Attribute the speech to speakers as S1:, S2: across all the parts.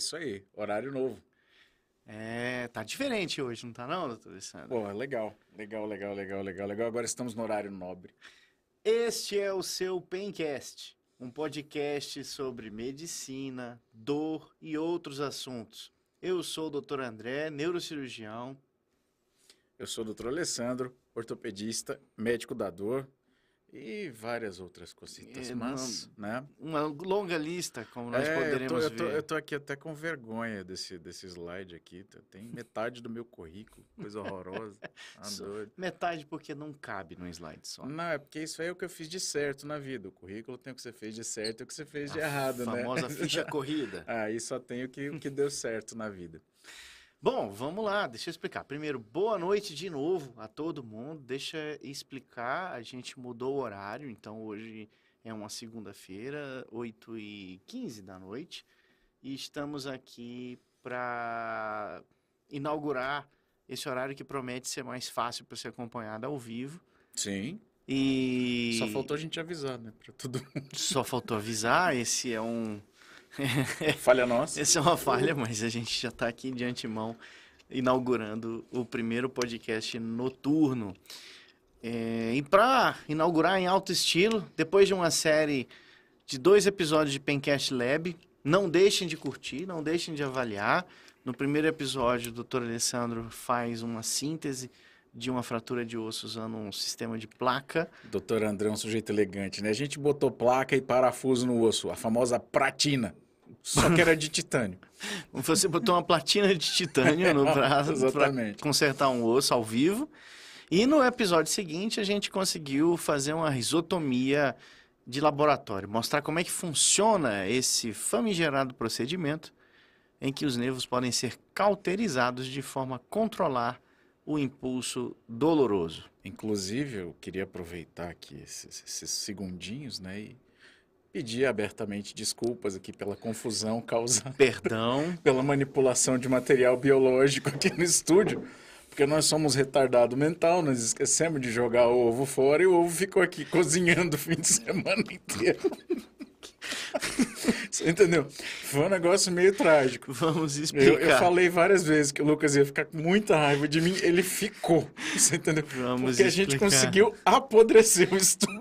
S1: isso aí, horário novo.
S2: É, tá diferente hoje, não tá não, doutor Alessandro?
S1: Pô, é legal, legal, legal, legal, legal, legal. Agora estamos no horário nobre.
S2: Este é o seu Pencast, um podcast sobre medicina, dor e outros assuntos. Eu sou o doutor André, neurocirurgião.
S1: Eu sou o doutor Alessandro, ortopedista, médico da dor e várias outras cositas,
S2: É,
S1: mas, né?
S2: Uma longa lista, como nós
S1: É, eu tô,
S2: poderemos
S1: eu, tô,
S2: ver.
S1: eu tô aqui até com vergonha desse, desse slide aqui. tá? Tem metade do meu currículo, coisa horrorosa. Doido.
S2: Metade porque não cabe num slide só.
S1: Não, é porque isso aí é o que eu fiz de certo na vida. O currículo tem o que você fez de certo e o que você fez de
S2: A
S1: errado, né?
S2: famosa ficha corrida.
S1: Aí só tem o que, o que deu certo na vida.
S2: Bom, vamos lá, deixa eu explicar. Primeiro, boa noite de novo a todo mundo. Deixa eu explicar, a gente mudou o horário, então hoje é uma segunda-feira, 8 e 15 da noite, e estamos aqui para inaugurar esse horário que promete ser mais fácil para ser acompanhado ao vivo.
S1: Sim.
S2: E
S1: Só faltou a gente avisar, né? Pra tudo.
S2: só faltou avisar, esse é um
S1: Falha nossa.
S2: Essa é uma falha, mas a gente já está aqui de antemão inaugurando o primeiro podcast noturno. É, e para inaugurar em alto estilo, depois de uma série de dois episódios de Pencast Lab, não deixem de curtir, não deixem de avaliar. No primeiro episódio, o Dr. Alessandro faz uma síntese de uma fratura de osso usando um sistema de placa.
S1: Doutor André é um sujeito elegante, né? A gente botou placa e parafuso no osso, a famosa pratina. Só que era de titânio.
S2: Você botou uma platina de titânio no braço para consertar um osso ao vivo. E no episódio seguinte a gente conseguiu fazer uma risotomia de laboratório, mostrar como é que funciona esse famigerado procedimento em que os nervos podem ser cauterizados de forma a controlar o impulso doloroso.
S1: Inclusive, eu queria aproveitar aqui esses, esses segundinhos, né? E pedir abertamente desculpas aqui pela confusão causada
S2: Perdão,
S1: pela manipulação de material biológico aqui no estúdio. Porque nós somos retardado mental, nós esquecemos de jogar o ovo fora e o ovo ficou aqui cozinhando o fim de semana inteiro. Você entendeu? Foi um negócio meio trágico.
S2: vamos
S1: Eu,
S2: explicar.
S1: eu falei várias vezes que o Lucas ia ficar com muita raiva de mim, ele ficou. Você entendeu?
S2: Vamos
S1: Porque a gente
S2: explicar.
S1: conseguiu apodrecer o estúdio.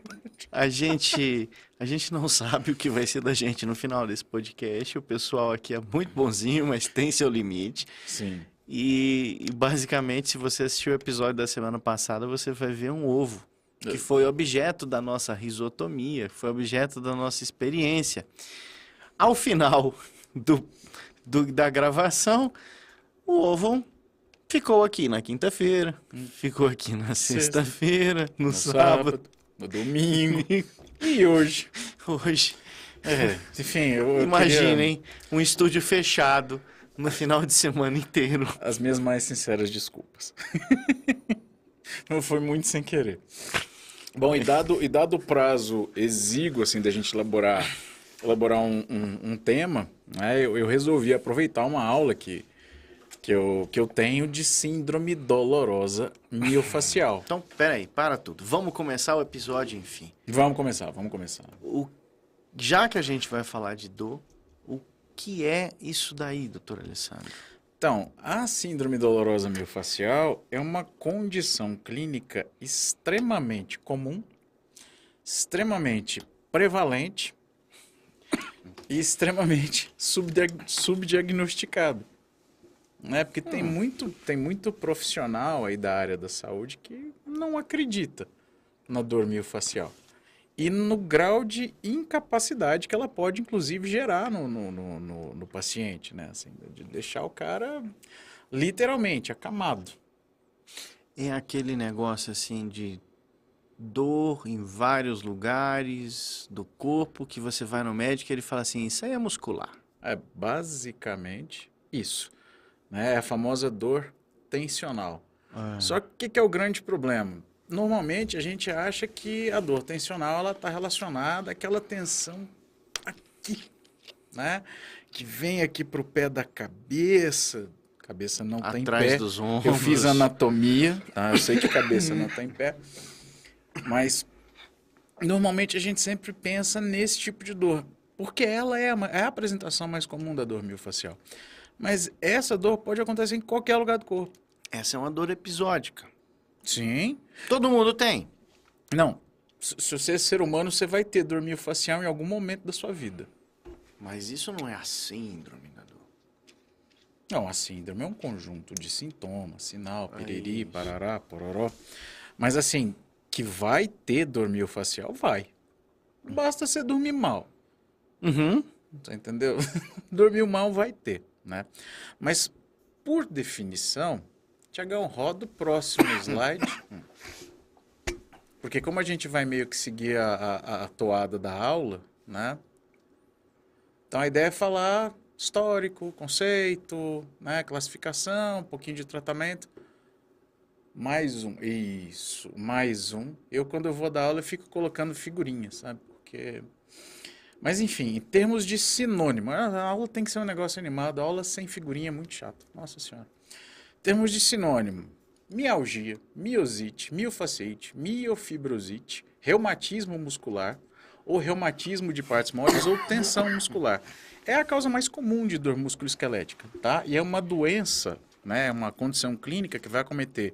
S2: A gente, a gente não sabe o que vai ser da gente no final desse podcast. O pessoal aqui é muito bonzinho, mas tem seu limite.
S1: Sim.
S2: E, e, basicamente, se você assistiu o episódio da semana passada, você vai ver um ovo, que foi objeto da nossa risotomia, foi objeto da nossa experiência. Ao final do, do- da gravação, o ovo ficou aqui na quinta-feira, ficou aqui na
S1: Sexta.
S2: sexta-feira, no,
S1: No
S2: sábado,
S1: no domingo e hoje.
S2: hoje.
S1: É, enfim, eu,
S2: Imaginem um estúdio fechado no final de semana inteiro.
S1: queria as minhas mais sinceras desculpas. Não foi muito sem querer. Bom, e dado, e dado o prazo exíguo, assim, da gente elaborar, elaborar um, um- um tema, né, eu, eu resolvi aproveitar uma aula que, que, eu, que eu tenho de síndrome dolorosa miofacial.
S2: Então, peraí, para tudo. Vamos começar o episódio, enfim.
S1: Vamos começar, vamos começar.
S2: O, já que a gente vai falar de dor, o que é isso daí, doutor Alessandro?
S1: Então, a síndrome dolorosa miofacial é uma condição clínica extremamente comum, extremamente prevalente e extremamente subdiag- subdiagnosticada. Né? Porque tem, muito, tem muito profissional aí da área da saúde que não acredita na dor miofacial. E no grau de incapacidade que ela pode, inclusive, gerar no, no, no, no- no paciente, né? Assim, de deixar o cara literalmente acamado.
S2: É aquele negócio assim de dor em vários lugares do corpo que você vai no médico e ele fala assim: Isso aí é muscular.
S1: É basicamente isso. Né? É a famosa dor tensional. Só que o que, que é o grande problema? Normalmente a gente acha que a dor tensional ela está relacionada àquela tensão aqui, né? Que vem aqui pro pé da cabeça. Cabeça não está em
S2: Atrás
S1: pé.
S2: dos ombros.
S1: Eu fiz anatomia, tá? Eu sei que cabeça não está em pé. Mas normalmente a gente sempre pensa nesse tipo de dor, porque ela é a, é a apresentação mais comum da dor miofascial. Mas essa dor pode acontecer em qualquer lugar do corpo.
S2: Essa é uma dor episódica.
S1: Sim.
S2: Todo mundo tem.
S1: Não. Se se você é ser humano, você vai ter dor miofascial em algum momento da sua vida.
S2: Mas isso não é a síndrome dor.
S1: Não, a síndrome é um conjunto de sintomas, sinal,
S2: É
S1: piriri,
S2: isso.
S1: parará, pororó. Mas assim, que vai ter dor miofascial, vai. Basta você dormir mal.
S2: Uhum.
S1: Tá entendeu? Dormiu mal, vai ter, né? Mas, por definição, Tiagão, roda o próximo slide. Porque como a gente vai meio que seguir a, a, a toada da aula, né? Então a ideia é falar histórico, conceito, né? classificação, um pouquinho de tratamento. Mais um, isso, mais um. Eu, quando eu vou dar aula, eu fico colocando figurinhas, sabe? Porque mas enfim, em termos de sinônimo, a aula tem que ser um negócio animado, a aula sem figurinha é muito chato. Nossa senhora. Termos de sinônimo, mialgia, miosite, miofasciite, miofibrosite, reumatismo muscular, ou reumatismo de partes moles, ou tensão muscular. É a causa mais comum de dor musculoesquelética, tá? E é uma doença, né? É uma condição clínica que vai acometer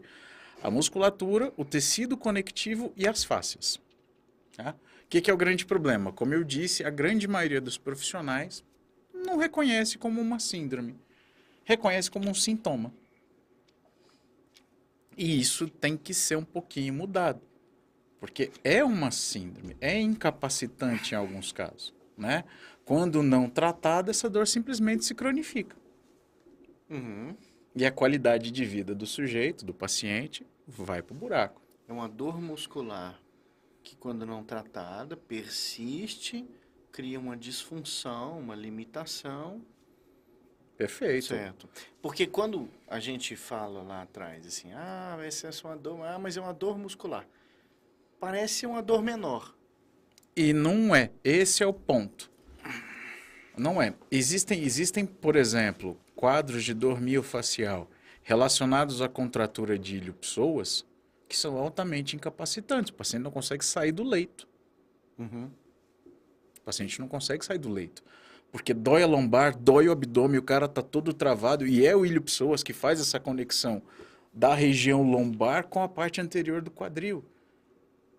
S1: a musculatura, o tecido conectivo e as fáscias. Tá? O que, que é o grande problema? Como eu disse, a grande maioria dos profissionais não reconhece como uma síndrome, reconhece como um sintoma. E isso tem que ser um pouquinho mudado, porque é uma síndrome, é incapacitante em alguns casos, né? Quando não tratada, essa dor simplesmente se cronifica.
S2: Uhum.
S1: E a qualidade de vida do sujeito, do paciente, vai para o buraco.
S2: É uma dor muscular que, quando não tratada, persiste, cria uma disfunção, uma limitação.
S1: Perfeito.
S2: Certo. Porque quando a gente fala lá atrás, assim, ah, essa é uma dor, ah, mas é uma dor muscular. Parece uma dor menor.
S1: E não é. Esse é o ponto. Não é. Existem, existem, por exemplo, quadros de dor miofacial relacionados à contratura de ilho-psoas que são altamente incapacitantes. O paciente não consegue sair do leito.
S2: Uhum.
S1: O paciente não consegue sair do leito. Porque dói a lombar, dói o abdômen, o cara tá todo travado e é o ilho-psoas que faz essa conexão da região lombar com a parte anterior do quadril.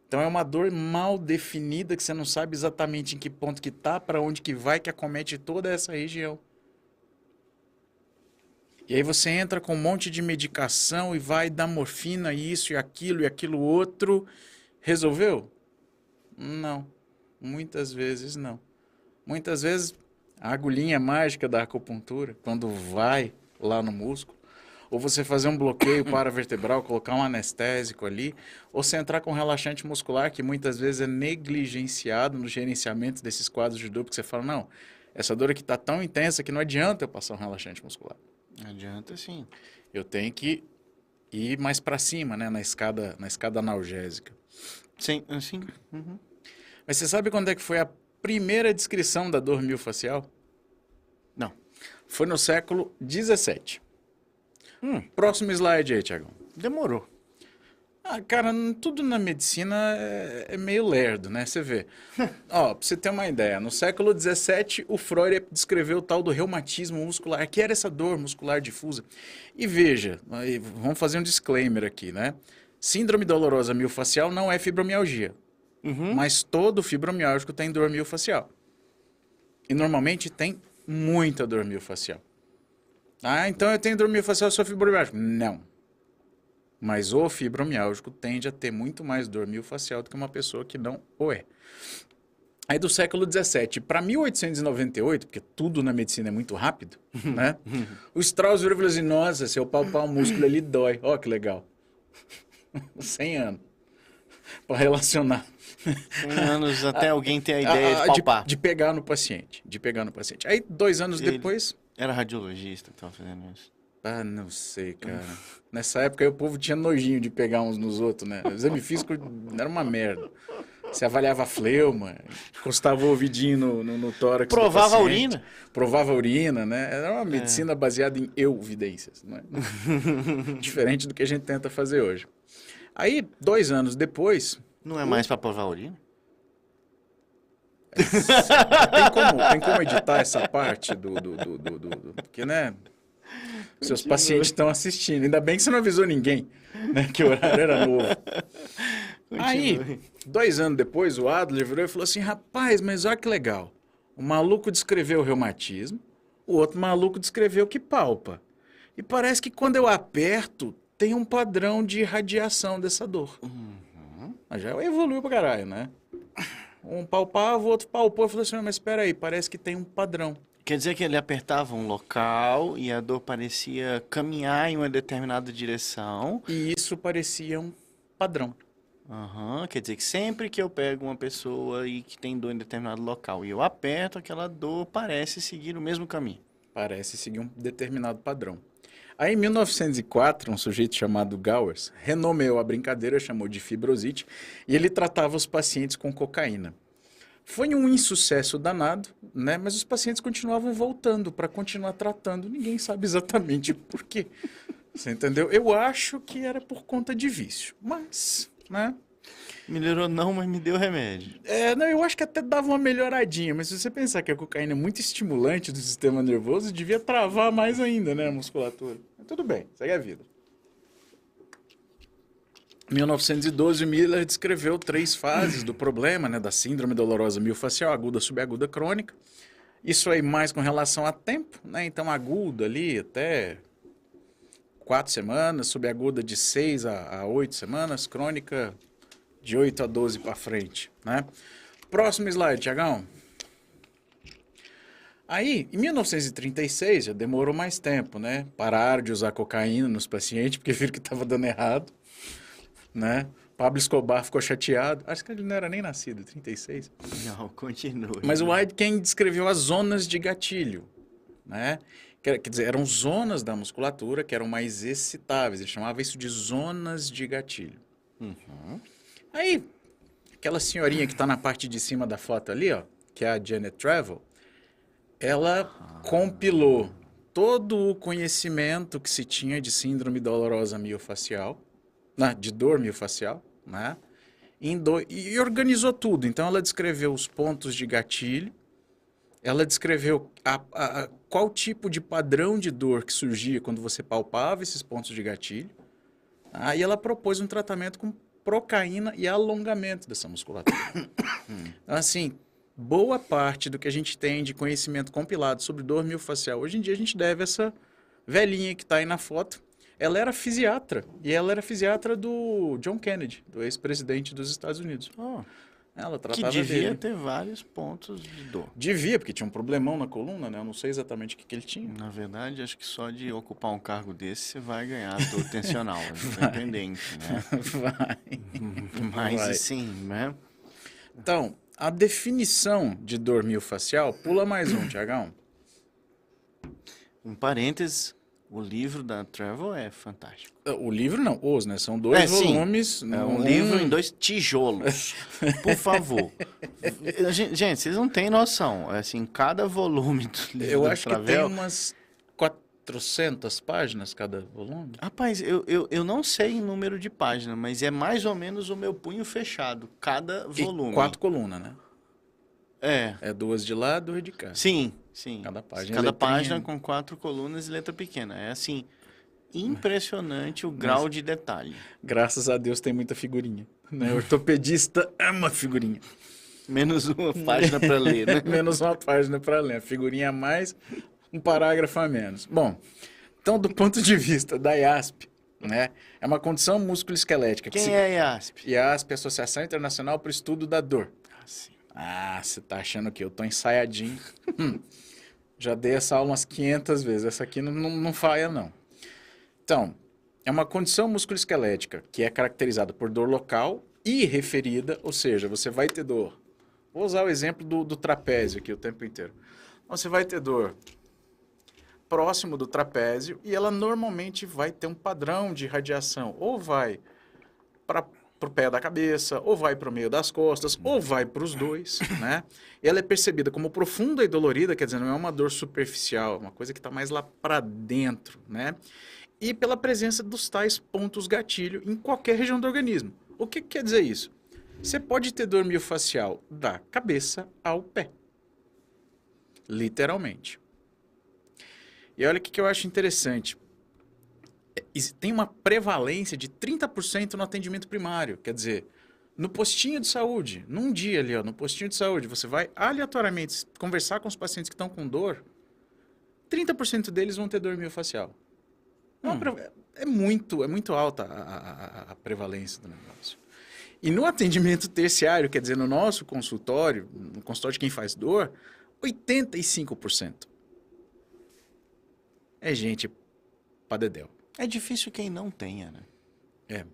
S1: Então é uma dor mal definida que você não sabe exatamente em que ponto que tá, para onde que vai, que acomete toda essa região. E aí você entra com um monte de medicação e vai dar morfina, isso e aquilo e aquilo outro. Resolveu? Não. Muitas vezes não. Muitas vezes a agulhinha mágica da acupuntura, quando vai lá no músculo, ou você fazer um bloqueio paravertebral, colocar um anestésico ali, ou você entrar com relaxante muscular, que muitas vezes é negligenciado no gerenciamento desses quadros de dor, porque você fala, não, essa dor aqui está tão intensa que não adianta eu passar um relaxante muscular.
S2: Não adianta sim.
S1: Eu tenho que ir mais para cima, né, na escada, na escada analgésica.
S2: Sim, assim. Uhum.
S1: Mas você sabe quando é que foi a primeira descrição da dor miofascial?
S2: Não.
S1: Foi no século XVII.
S2: Hum,
S1: Próximo slide aí, Tiagão.
S2: demorou.
S1: Ah, cara, tudo na medicina é, é meio lerdo, né? Você vê. Ó, pra você ter uma ideia, no século XVII, o Freud descreveu o tal do reumatismo muscular, que era essa dor muscular difusa. E veja, vamos fazer um disclaimer aqui, né? Síndrome dolorosa miofascial não é fibromialgia,
S2: Uhum.
S1: mas todo fibromialgico tem dor miofascial. E normalmente tem muita dor miofascial. Ah, então eu tenho dor miofascial, sou fibromialgico. Não. Mas o fibromialgico tende a ter muito mais dor miofascial do que uma pessoa que não o é. Aí do século XVII para 1898, porque tudo na medicina é muito rápido, né? O Strauss virou e falou assim, nossa, se eu palpar o músculo, ele dói. Ó, que legal. 100 anos. Para relacionar.
S2: 100 anos até alguém ter a ideia
S1: Ah,
S2: de palpar.
S1: De, pegar no paciente. De pegar no paciente. Aí, dois anos
S2: Ele-
S1: depois...
S2: Era radiologista que tava fazendo isso.
S1: Ah, não sei, cara. Nessa época aí, o povo tinha nojinho de pegar uns nos outros, né? O exame físico era uma merda. Você avaliava a fleuma, encostava o ouvidinho no, no, no tórax.
S2: Provava a urina.
S1: Provava a urina, né? Era uma medicina baseada em evidências, né? Diferente do que a gente tenta fazer hoje. Aí, dois anos depois,
S2: Não é mais pra provar a urina?
S1: tem, como, tem como editar essa parte do. do, do, do, do, do porque, né? Seus
S2: Continua.
S1: pacientes estão assistindo. Ainda bem que você não avisou ninguém, né? Que o horário era novo. Aí, dois anos depois, o Adler virou e falou assim: rapaz, mas olha que legal. O maluco descreveu o reumatismo, o outro maluco descreveu que palpa. E parece que quando eu aperto, tem um padrão de radiação dessa dor. Mas já evoluiu pra caralho, né? Um palpava, o outro palpou e falou assim: mas espera aí, parece que tem um padrão.
S2: Quer dizer que ele apertava um local e a dor parecia caminhar em uma determinada direção.
S1: E isso parecia um padrão.
S2: Aham, Quer dizer que sempre que eu pego uma pessoa e que tem dor em determinado local e eu aperto, aquela dor parece seguir o mesmo caminho.
S1: Parece seguir um determinado padrão. Aí, em 1904, um sujeito chamado Gowers renomeou a brincadeira, chamou de fibrosite, e ele tratava os pacientes com cocaína. Foi um insucesso danado, né? Mas os pacientes continuavam voltando para continuar tratando. Ninguém sabe exatamente por quê. Você entendeu? Eu acho que era por conta de vício, mas, né?
S2: Melhorou não, mas me deu remédio.
S1: É, não, eu acho que até dava uma melhoradinha, mas se você pensar que a cocaína é muito estimulante do sistema nervoso, devia travar mais ainda, né, a musculatura. Mas tudo bem, segue a vida. Em 1912, Miller descreveu três fases do problema, né, da síndrome dolorosa miofascial, aguda, subaguda, crônica. Isso aí mais com relação a tempo, né? Então, aguda ali até quatro semanas, subaguda de seis a, a oito semanas, crônica de 8 a 12 para frente, né? Próximo slide, Tiagão. Aí, em 1936, já demorou mais tempo, né? Pararam de usar cocaína nos pacientes, porque viram que estava dando errado, né? Pablo Escobar ficou chateado. Acho que ele não era nem nascido, 36.
S2: Não, continue.
S1: Mas o White quem descreveu as zonas de gatilho, né? Quer, quer dizer, eram zonas da musculatura que eram mais excitáveis. Ele chamava isso de zonas de gatilho.
S2: Uhum.
S1: Aí, aquela senhorinha que está na parte de cima da foto ali, ó, que é a Janet Travel, ela compilou todo o conhecimento que se tinha de síndrome dolorosa miofacial, né, de dor miofacial, né, do, e organizou tudo. Então, ela descreveu os pontos de gatilho, ela descreveu a, a- a- qual tipo de padrão de dor que surgia quando você palpava esses pontos de gatilho. Aí ela propôs um tratamento com procaína e alongamento dessa musculatura. Então, assim, boa parte do que a gente tem de conhecimento compilado sobre dor miofascial, hoje em dia a gente deve essa velhinha que está aí na foto. Ela era fisiatra, e ela era fisiatra do John Kennedy, do ex-presidente dos Estados Unidos.
S2: Oh,
S1: Ela
S2: que
S1: tratava
S2: devia
S1: dele.
S2: ter vários pontos de dor.
S1: Devia, porque tinha um problemão na coluna, né? Eu não sei exatamente o que, que ele tinha.
S2: Na verdade, acho que só de ocupar um cargo desse você vai ganhar dor tensional, independente, né?
S1: Vai.
S2: Mas
S1: Vai.
S2: assim, né?
S1: Então, a definição de dor miofascial, pula mais um, Tiagão.
S2: Um parênteses, o livro da Travel é fantástico.
S1: O livro não, os, né? São dois
S2: É, sim.
S1: volumes.
S2: É um livro em dois tijolos. Por favor. Gente, gente, vocês não têm noção. Assim, cada volume do livro
S1: Eu
S2: da
S1: acho que tem
S2: Travel...
S1: umas 400 páginas cada volume.
S2: Rapaz, eu, eu, eu não sei em número de páginas, mas é mais ou menos o meu punho fechado, cada volume.
S1: E quatro colunas, né?
S2: É.
S1: É duas de lá, duas de cá.
S2: Sim, sim.
S1: Cada página é
S2: Cada
S1: letrinha.
S2: página com quatro colunas e letra pequena. É assim, impressionante o grau de detalhe.
S1: Graças a Deus tem muita figurinha. Né? O ortopedista ama figurinha.
S2: Menos uma página para ler, né?
S1: Menos uma página para ler. A figurinha a mais, um parágrafo a menos. Bom, então do ponto de vista da IASP, né? É uma condição musculoesquelética. que
S2: Quem
S1: se-
S2: é IASP?
S1: IASP, Associação Internacional para o Estudo da Dor.
S2: Assim.
S1: Ah, você tá achando que eu tô ensaiadinho. Já dei essa aula umas 500 vezes. Essa aqui não, não, não falha, não. Então, é uma condição musculoesquelética que é caracterizada por dor local e referida, ou seja, você vai ter dor. Vou usar o exemplo do, do trapézio aqui o tempo inteiro. Você vai ter dor próximo do trapézio e ela normalmente vai ter um padrão de radiação. Ou vai para o pé da cabeça, ou vai para o meio das costas, ou vai para os dois, né? Ela é percebida como profunda e dolorida, quer dizer, não é uma dor superficial, é uma coisa que está mais lá para dentro, né? E pela presença dos tais pontos gatilho em qualquer região do organismo. O que, que quer dizer isso? Você pode ter dor miofascial da cabeça ao pé. Literalmente. E olha o que, que eu acho interessante. É, tem uma prevalência de 30% no atendimento primário. Quer dizer, no postinho de saúde, num dia ali, ó, no postinho de saúde, você vai aleatoriamente conversar com os pacientes que estão com dor, 30% deles vão ter dor miofascial. É hum. É muito, é muito alta a, a, a, prevalência do negócio. E no atendimento terciário, quer dizer, no nosso consultório, no consultório de quem faz dor, 85%. É gente pra dedéu.
S2: É difícil quem não tenha, né?
S1: É.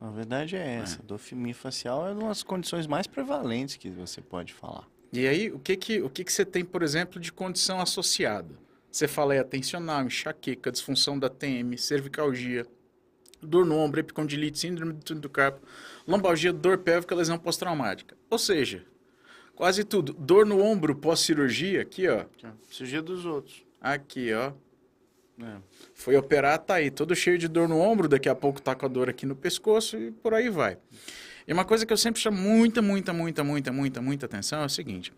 S2: A verdade é essa. É. Dor facial é uma das condições mais prevalentes que você pode falar.
S1: E aí, o que que, o que que você tem, por exemplo, de condição associada? Cefaleia atencional, enxaqueca, disfunção da TM, cervicalgia, dor no ombro, epicondilite, síndrome do túnel do carpo, lombalgia, dor pélvica, lesão pós-traumática. Ou seja, quase tudo. Dor no ombro pós-cirurgia, aqui, ó.
S2: Cirurgia dos outros.
S1: Aqui, ó. É. Foi operar, tá aí, todo cheio de dor no ombro, daqui a pouco tá com a dor aqui no pescoço e por aí vai. E uma coisa que eu sempre chamo muita, muita, muita, muita, muita, muita atenção é o seguinte: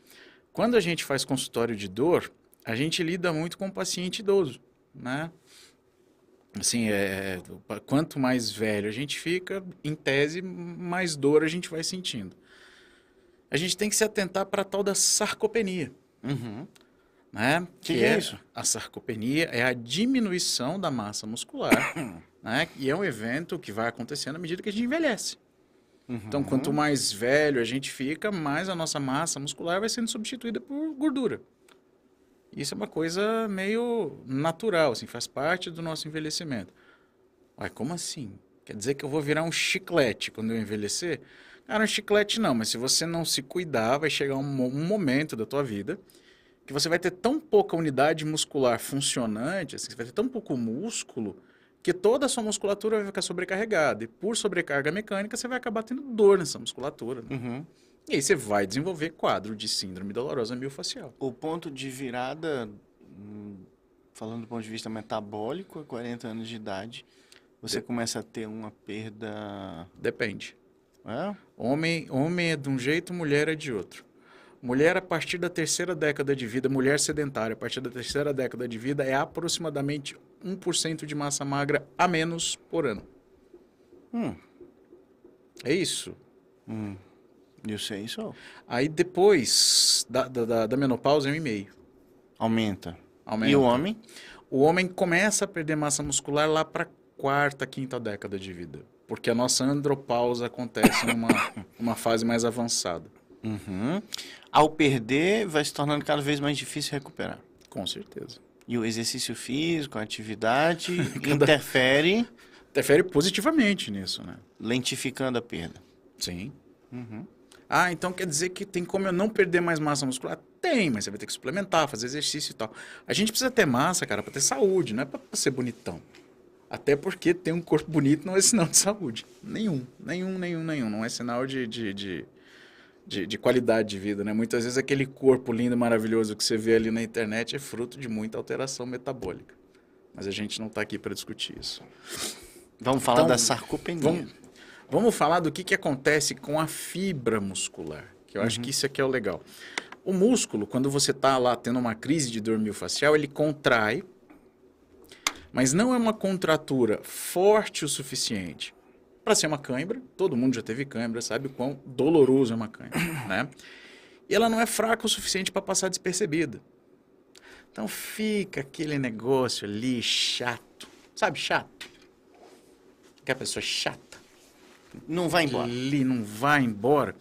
S1: quando a gente faz consultório de dor, a gente lida muito com o paciente idoso, né? Assim, é, quanto mais velho a gente fica, em tese, mais dor a gente vai sentindo. A gente tem que se atentar para a tal da sarcopenia.
S2: Uhum.
S1: Né? Que, que é, é, isso? A sarcopenia é a diminuição da massa muscular, né? E é um evento que vai acontecendo à medida que a gente envelhece. Uhum. Então, quanto mais velho a gente fica, mais a nossa massa muscular vai sendo substituída por gordura. Isso é uma coisa meio natural, assim, faz parte do nosso envelhecimento. Mas como assim? Quer dizer que eu vou virar um chiclete quando eu envelhecer? Cara, um chiclete não, mas se você não se cuidar, vai chegar um, um momento da tua vida que você vai ter tão pouca unidade muscular funcionante, assim, você vai ter tão pouco músculo, que toda a sua musculatura vai ficar sobrecarregada. E por sobrecarga mecânica, você vai acabar tendo dor nessa musculatura. Né?
S2: Uhum.
S1: E aí você vai desenvolver quadro de síndrome dolorosa miofascial.
S2: O ponto de virada, hum, falando do ponto de vista metabólico, a 40 anos de idade, você começa a ter uma perda.
S1: Depende.
S2: É?
S1: Homem, homem é de um jeito, mulher é de outro. Mulher, a partir da terceira década de vida, mulher sedentária, a partir da terceira década de vida, é aproximadamente 1% de massa magra a menos por ano.
S2: Hum.
S1: É isso.
S2: Hum. Isso é isso.
S1: Aí depois da, da, da menopausa é um e meio.
S2: Aumenta.
S1: Aumenta.
S2: E o homem?
S1: O homem começa a perder massa muscular lá para quarta, quinta década de vida. Porque a nossa andropausa acontece numa uma fase mais avançada.
S2: Uhum. Ao perder, vai se tornando cada vez mais difícil recuperar.
S1: Com certeza.
S2: E o exercício físico, a atividade, cada... interfere...
S1: Interfere positivamente nisso, né?
S2: Lentificando a perda.
S1: Sim.
S2: Uhum.
S1: Ah, então quer dizer que tem como eu não perder mais massa muscular? Tem, mas você vai ter que suplementar, fazer exercício e tal. A gente precisa ter massa, cara, para ter saúde, não é para ser bonitão. Até porque ter um corpo bonito não é sinal de saúde. Nenhum, nenhum, nenhum, nenhum. Não é sinal de, de, de, de, de qualidade de vida, né? Muitas vezes aquele corpo lindo, maravilhoso que você vê ali na internet é fruto de muita alteração metabólica. Mas a gente não está aqui para discutir isso.
S2: Vamos falar então, da sarcopenia.
S1: Vamos, Vamos falar do que, que acontece com a fibra muscular, que eu uhum. acho que isso aqui é o legal. O músculo, quando você está lá tendo uma crise de dor miofascial, ele contrai, mas não é uma contratura forte o suficiente para ser uma cãibra. Todo mundo já teve cãibra, sabe o quão doloroso é uma cãibra, né? E ela não é fraca o suficiente para passar despercebida. Então fica aquele negócio ali chato, sabe, chato. Que a pessoa chata
S2: não vai embora.
S1: Ali não vai embora.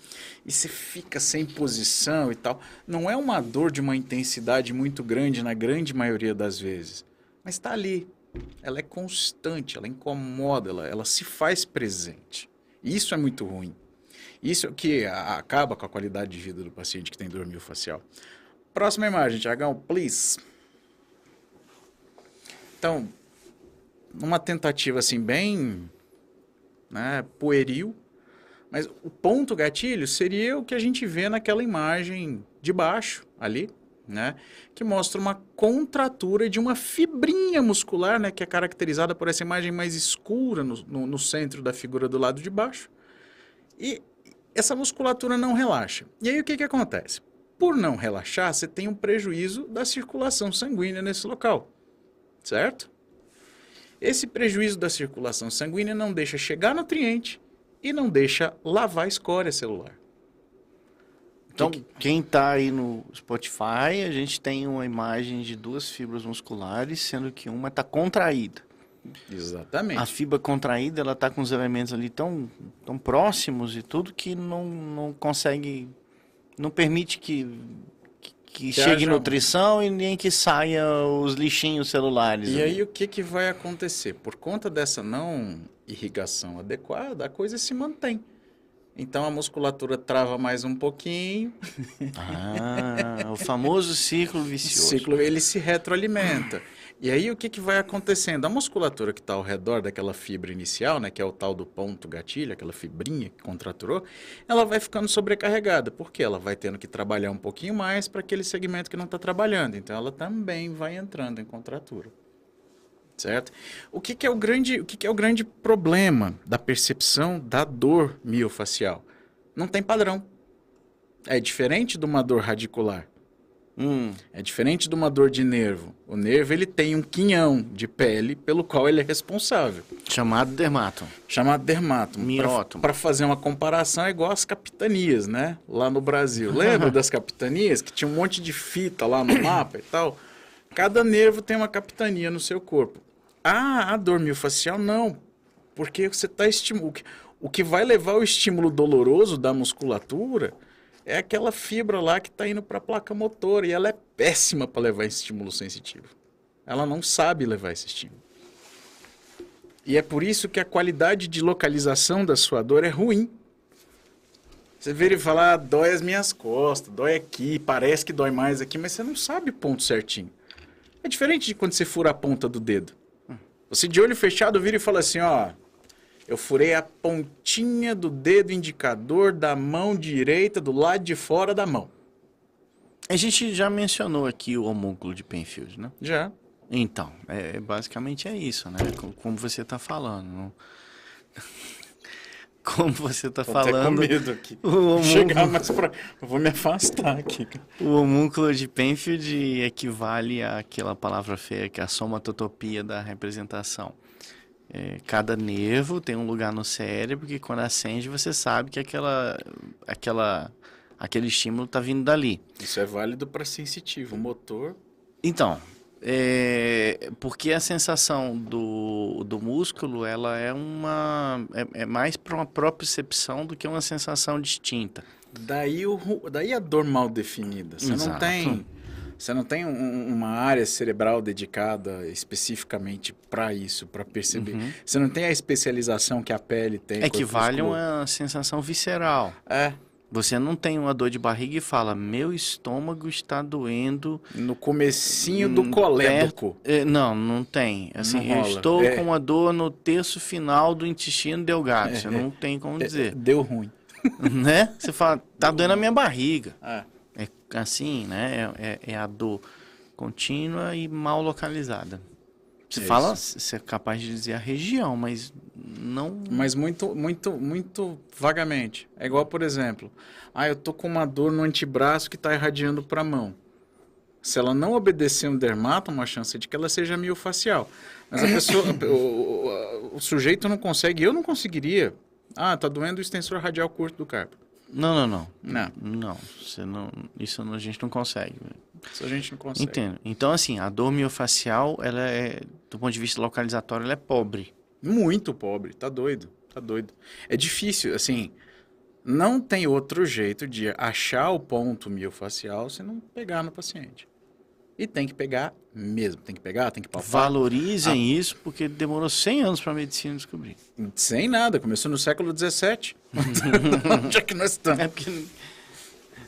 S1: E você fica sem posição e tal. Não é uma dor de uma intensidade muito grande na grande maioria das vezes. Mas está ali. Ela é constante, ela incomoda, ela, ela se faz presente. Isso é muito ruim. Isso é o que acaba com a qualidade de vida do paciente que tem dor miofascial. Próxima imagem, Tiagão, please. Então, numa tentativa assim bem né, pueril, mas o ponto gatilho seria o que a gente vê naquela imagem de baixo ali, né, que mostra uma contratura de uma fibrinha muscular, né, que é caracterizada por essa imagem mais escura no, no, no centro da figura do lado de baixo. E essa musculatura não relaxa. E aí o que, que acontece? Por não relaxar, você tem um prejuízo da circulação sanguínea nesse local, certo? Esse prejuízo da circulação sanguínea não deixa chegar nutriente e não deixa lavar a escória celular.
S2: Então, quem está aí no Spotify, a gente tem uma imagem de duas fibras musculares, sendo que uma está contraída.
S1: Exatamente.
S2: A fibra contraída, ela está com os elementos ali tão, tão próximos e tudo que não, não consegue, não permite que, que, que chegue
S1: haja-
S2: nutrição e nem que saia os lixinhos celulares.
S1: E
S2: ali.
S1: aí o que, que vai acontecer? Por conta dessa não irrigação adequada, a coisa se mantém. Então a musculatura trava mais um pouquinho,
S2: Ah, o famoso ciclo
S1: o
S2: vicioso.
S1: ciclo ele se retroalimenta. E aí o que, que vai acontecendo? A musculatura que está ao redor daquela fibra inicial, né, que é o tal do ponto gatilho, aquela fibrinha que contraturou, ela vai ficando sobrecarregada, porque ela vai tendo que trabalhar um pouquinho mais para aquele segmento que não está trabalhando. Então ela também vai entrando em contratura. Certo? O que, que é o grande, o que, que é o grande problema da percepção da dor miofacial? Não tem padrão. É diferente de uma dor radicular.
S2: Hum,
S1: É diferente de uma dor de nervo. O nervo ele tem um quinhão de pele pelo qual ele é responsável,
S2: chamado dermato.
S1: chamado dermátomo.
S2: Mirótomo.
S1: Para fazer uma comparação é igual às capitanias, né? Lá no Brasil. Lembra das capitanias que tinha um monte de fita lá no mapa e tal? Cada nervo tem uma capitania no seu corpo. Ah, a dor miofacial não, porque você está estimulando. O que vai levar o estímulo doloroso da musculatura é aquela fibra lá que está indo para a placa motora e ela é péssima para levar esse estímulo sensitivo. Ela não sabe levar esse estímulo. E é por isso que a qualidade de localização da sua dor é ruim. Você vira e fala, ah, dói as minhas costas, dói aqui, parece que dói mais aqui, mas você não sabe o ponto certinho. É diferente de quando você fura a ponta do dedo. Você de olho fechado vira e fala assim, ó, eu furei a pontinha do dedo indicador da mão direita do lado de fora da mão.
S2: A gente já mencionou aqui o homúnculo de Penfield, né?
S1: Já.
S2: Então, é, basicamente é isso, né? Co- Como você está falando. não- Como você está
S1: Tô até com
S2: falando,
S1: medo aqui.
S2: o
S1: Chegar
S2: homúnculo,
S1: mais pra... Eu vou me afastar aqui.
S2: o homúnculo de Penfield equivale àquela palavra feia que é a somatotopia da representação. É, cada nervo tem um lugar no cérebro que quando acende você sabe que aquela, aquela, aquele estímulo está vindo dali.
S1: Isso é válido para sensitivo. Motor,
S2: Então, é, porque a sensação do, do músculo, ela é uma é, é mais para uma propriocepção do que uma sensação distinta.
S1: Daí, o, daí a dor mal definida. Você não
S2: Exato.
S1: tem, você não tem um- uma área cerebral dedicada especificamente para isso, para perceber. Você não tem a especialização que a pele tem.
S2: Equivale a
S1: corpo muscular.
S2: uma sensação visceral.
S1: É,
S2: Você não tem uma dor de barriga e fala, meu estômago está doendo.
S1: no comecinho do
S2: Hum,
S1: colédoco.
S2: É, não, não tem. Assim,
S1: Não
S2: eu estou
S1: É.
S2: com uma dor no terço final do intestino delgado. Você
S1: É,
S2: não tem como
S1: É,
S2: dizer,
S1: Deu ruim.
S2: né? Você fala, tá doendo a minha barriga.
S1: É.
S2: É assim, né? É, é- é a dor contínua e mal localizada. Você
S1: É
S2: fala, você é capaz de dizer a região, mas não.
S1: Mas muito, muito, muito vagamente. É igual, por exemplo, ah, eu tô com uma dor no antebraço que está irradiando para a mão. Se ela não obedecer um dermato, uma chance de que ela seja miofacial. Mas a pessoa, o, o- o sujeito não consegue, eu não conseguiria. Ah, tá doendo o extensor radial curto do carpo.
S2: Não, não, não.
S1: Não,
S2: Não, não, isso não- a gente não consegue.
S1: isso a gente não consegue.
S2: Entendo. Então, assim, a dor miofacial, ela é, do ponto de vista localizatório, ela é pobre.
S1: Muito pobre, tá doido, tá doido. É difícil, assim, não tem outro jeito de achar o ponto miofacial se não pegar no paciente. E tem que pegar mesmo, tem que pegar, tem que palpar.
S2: Valorizem isso, porque demorou 100 anos para a medicina descobrir.
S1: Sem nada, começou no século XVII. Onde é que nós estamos?
S2: É porque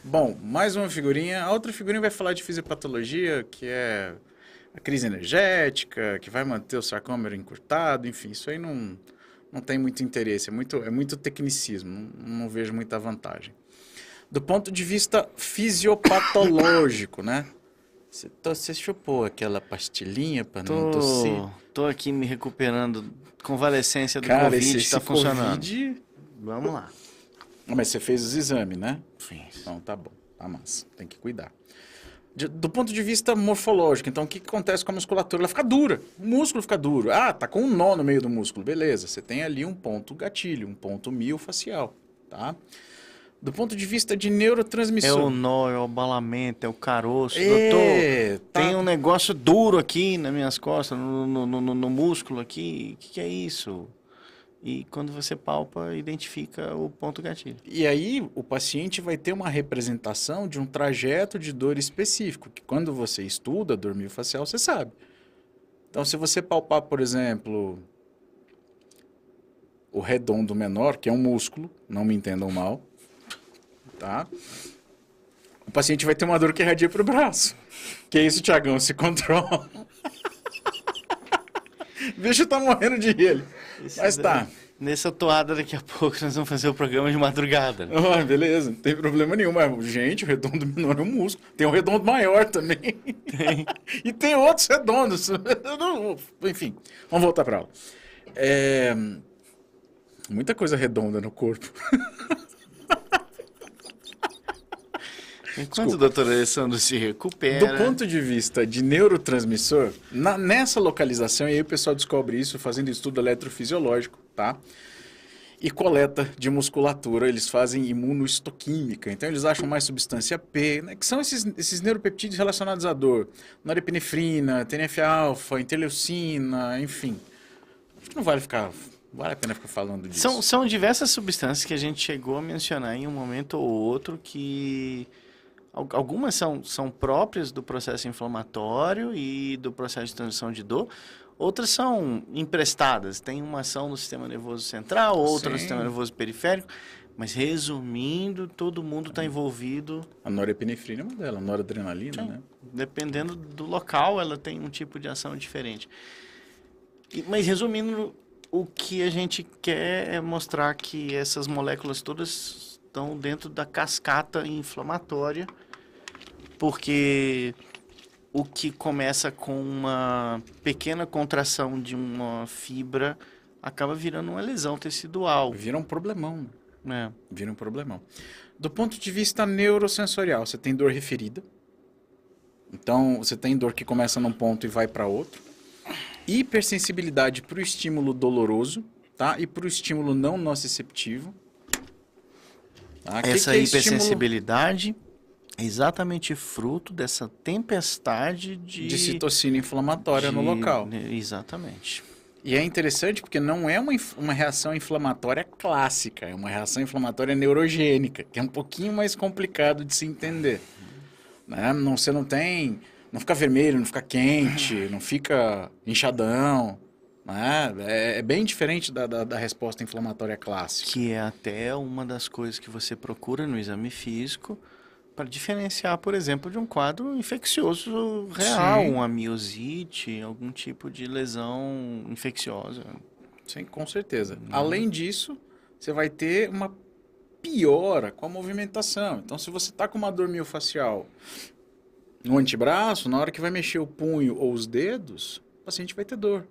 S1: Bom, mais uma figurinha. A outra figurinha vai falar de fisiopatologia, que é a crise energética, que vai manter o sarcômero encurtado, enfim, isso aí não, não tem muito interesse, é muito, é muito tecnicismo, não, não vejo muita vantagem. Do ponto de vista fisiopatológico, né? Você, você chupou aquela pastilhinha para não tossir?
S2: tô, tô aqui me recuperando. Convalescência do
S1: Cara,
S2: Covid está funcionando.
S1: Covid
S2: Vamos lá.
S1: Mas você fez os exames, né?
S2: Fiz.
S1: Então tá bom, tá massa. Tem que cuidar. De- do ponto de vista morfológico, então o que, que acontece com a musculatura? Ela fica dura, o músculo fica duro. Ah, tá com um nó no meio do músculo, beleza. Você tem ali um ponto gatilho, um ponto miofacial, tá? Do ponto de vista de
S2: É
S1: neurotransmissor.
S2: o nó, é o abalamento, é o caroço.
S1: É,
S2: Doutor,
S1: tá.
S2: tem um negócio duro aqui nas minhas costas, no, no, no- no- no músculo aqui. O que, que é isso? E quando você palpa, identifica o ponto gatilho.
S1: E aí o paciente vai ter uma representação de um trajeto de dor específico, que quando você estuda dor miofacial, você sabe. Então, se você palpar, por exemplo, o redondo menor, que é um músculo, não me entendam mal, tá? O paciente vai ter uma dor que irradia para o braço. Que é isso, Tiagão? Se controla. O bicho tá morrendo de rir. Ele. Mas tá.
S2: Nessa toada, daqui a pouco, nós vamos fazer o programa de madrugada.
S1: Ah, beleza, não tem problema nenhum. Mas, gente, o redondo menor é um músculo. Tem um redondo maior também.
S2: Tem.
S1: e tem outros redondos. Enfim, vamos voltar para aula. É, Muita coisa redonda no corpo.
S2: Enquanto o doutor Alessandro se recupera...
S1: Do ponto de vista de neurotransmissor, na- nessa localização, e aí o pessoal descobre isso fazendo estudo eletrofisiológico, tá? E coleta de musculatura, eles fazem imunohistoquímica. Então eles acham mais substância P, né, que são esses, esses neuropeptídeos relacionados à dor. Norepinefrina, TNF-alfa, interleucina, enfim. Acho que não vale ficar, vale a pena ficar falando disso.
S2: São, são diversas substâncias que a gente chegou a mencionar em um momento ou outro que algumas são, são próprias do processo inflamatório e do processo de transição de dor, outras são emprestadas. Tem uma ação no sistema nervoso central, outra no
S1: Sim.
S2: sistema nervoso periférico. Mas resumindo, todo mundo está envolvido.
S1: A norepinefrina é uma delas, a noradrenalina,
S2: Sim.
S1: né?
S2: Dependendo do local, ela tem um tipo de ação diferente. E- mas resumindo, o que a gente quer é mostrar que essas moléculas todas estão dentro da cascata inflamatória, porque o que começa com uma pequena contração de uma fibra acaba virando uma lesão tecidual.
S1: Vira um problemão? Né? Vira um problemão. Do ponto de vista neurosensorial, você tem dor referida. Então, você tem dor que começa num ponto e vai para outro. Hipersensibilidade para o estímulo doloroso, tá? E para o estímulo não nociceptivo. Tá? Que
S2: Essa
S1: que é estímulo
S2: hipersensibilidade é exatamente fruto dessa tempestade de,
S1: de citocina inflamatória no
S2: de-
S1: local.
S2: né, Exatamente.
S1: E é interessante porque não é uma, uma reação inflamatória clássica, é uma reação inflamatória neurogênica, que é um pouquinho mais complicado de se entender. Né? Não, você não tem. Não fica vermelho, não fica quente, não fica inchadão. Né? É, é bem diferente da, da, da resposta inflamatória clássica.
S2: Que é até uma das coisas que você procura no exame físico para diferenciar, por exemplo, de um quadro infeccioso real,
S1: Sim.
S2: uma miosite, algum tipo de lesão infecciosa.
S1: Sim, com certeza. Além disso, você vai ter uma piora com a movimentação. Então, se você está com uma dor miofacial no antebraço, na hora que vai mexer o punho ou os dedos, o paciente vai ter dor.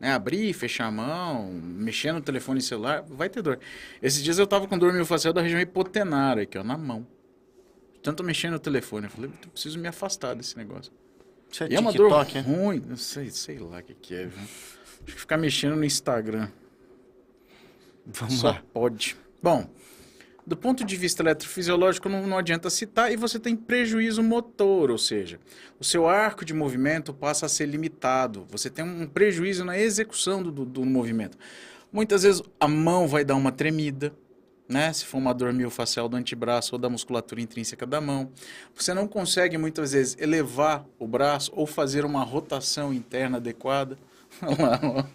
S1: Né? Abrir, fechar a mão, mexer no telefone celular, vai ter dor. Esses dias eu estava com dor miofacial da região hipotenária, aqui, ó, na mão. Tanto mexendo no telefone, eu falei, eu preciso me afastar desse negócio.
S2: Isso é
S1: E é uma dor
S2: TikTok, é?
S1: ruim, não sei, sei lá o que, que é, viu? Acho que ficar mexendo no Instagram.
S2: Vamos
S1: Só
S2: lá.
S1: pode. Bom, do ponto de vista eletrofisiológico, não, não adianta citar, e você tem prejuízo motor, ou seja, o seu arco de movimento passa a ser limitado. Você tem um prejuízo na execução do, do, do movimento. Muitas vezes a mão vai dar uma tremida, né? Se for uma dor miofascial do antebraço ou da musculatura intrínseca da mão. Você não consegue muitas vezes elevar o braço ou fazer uma rotação interna adequada. Lá.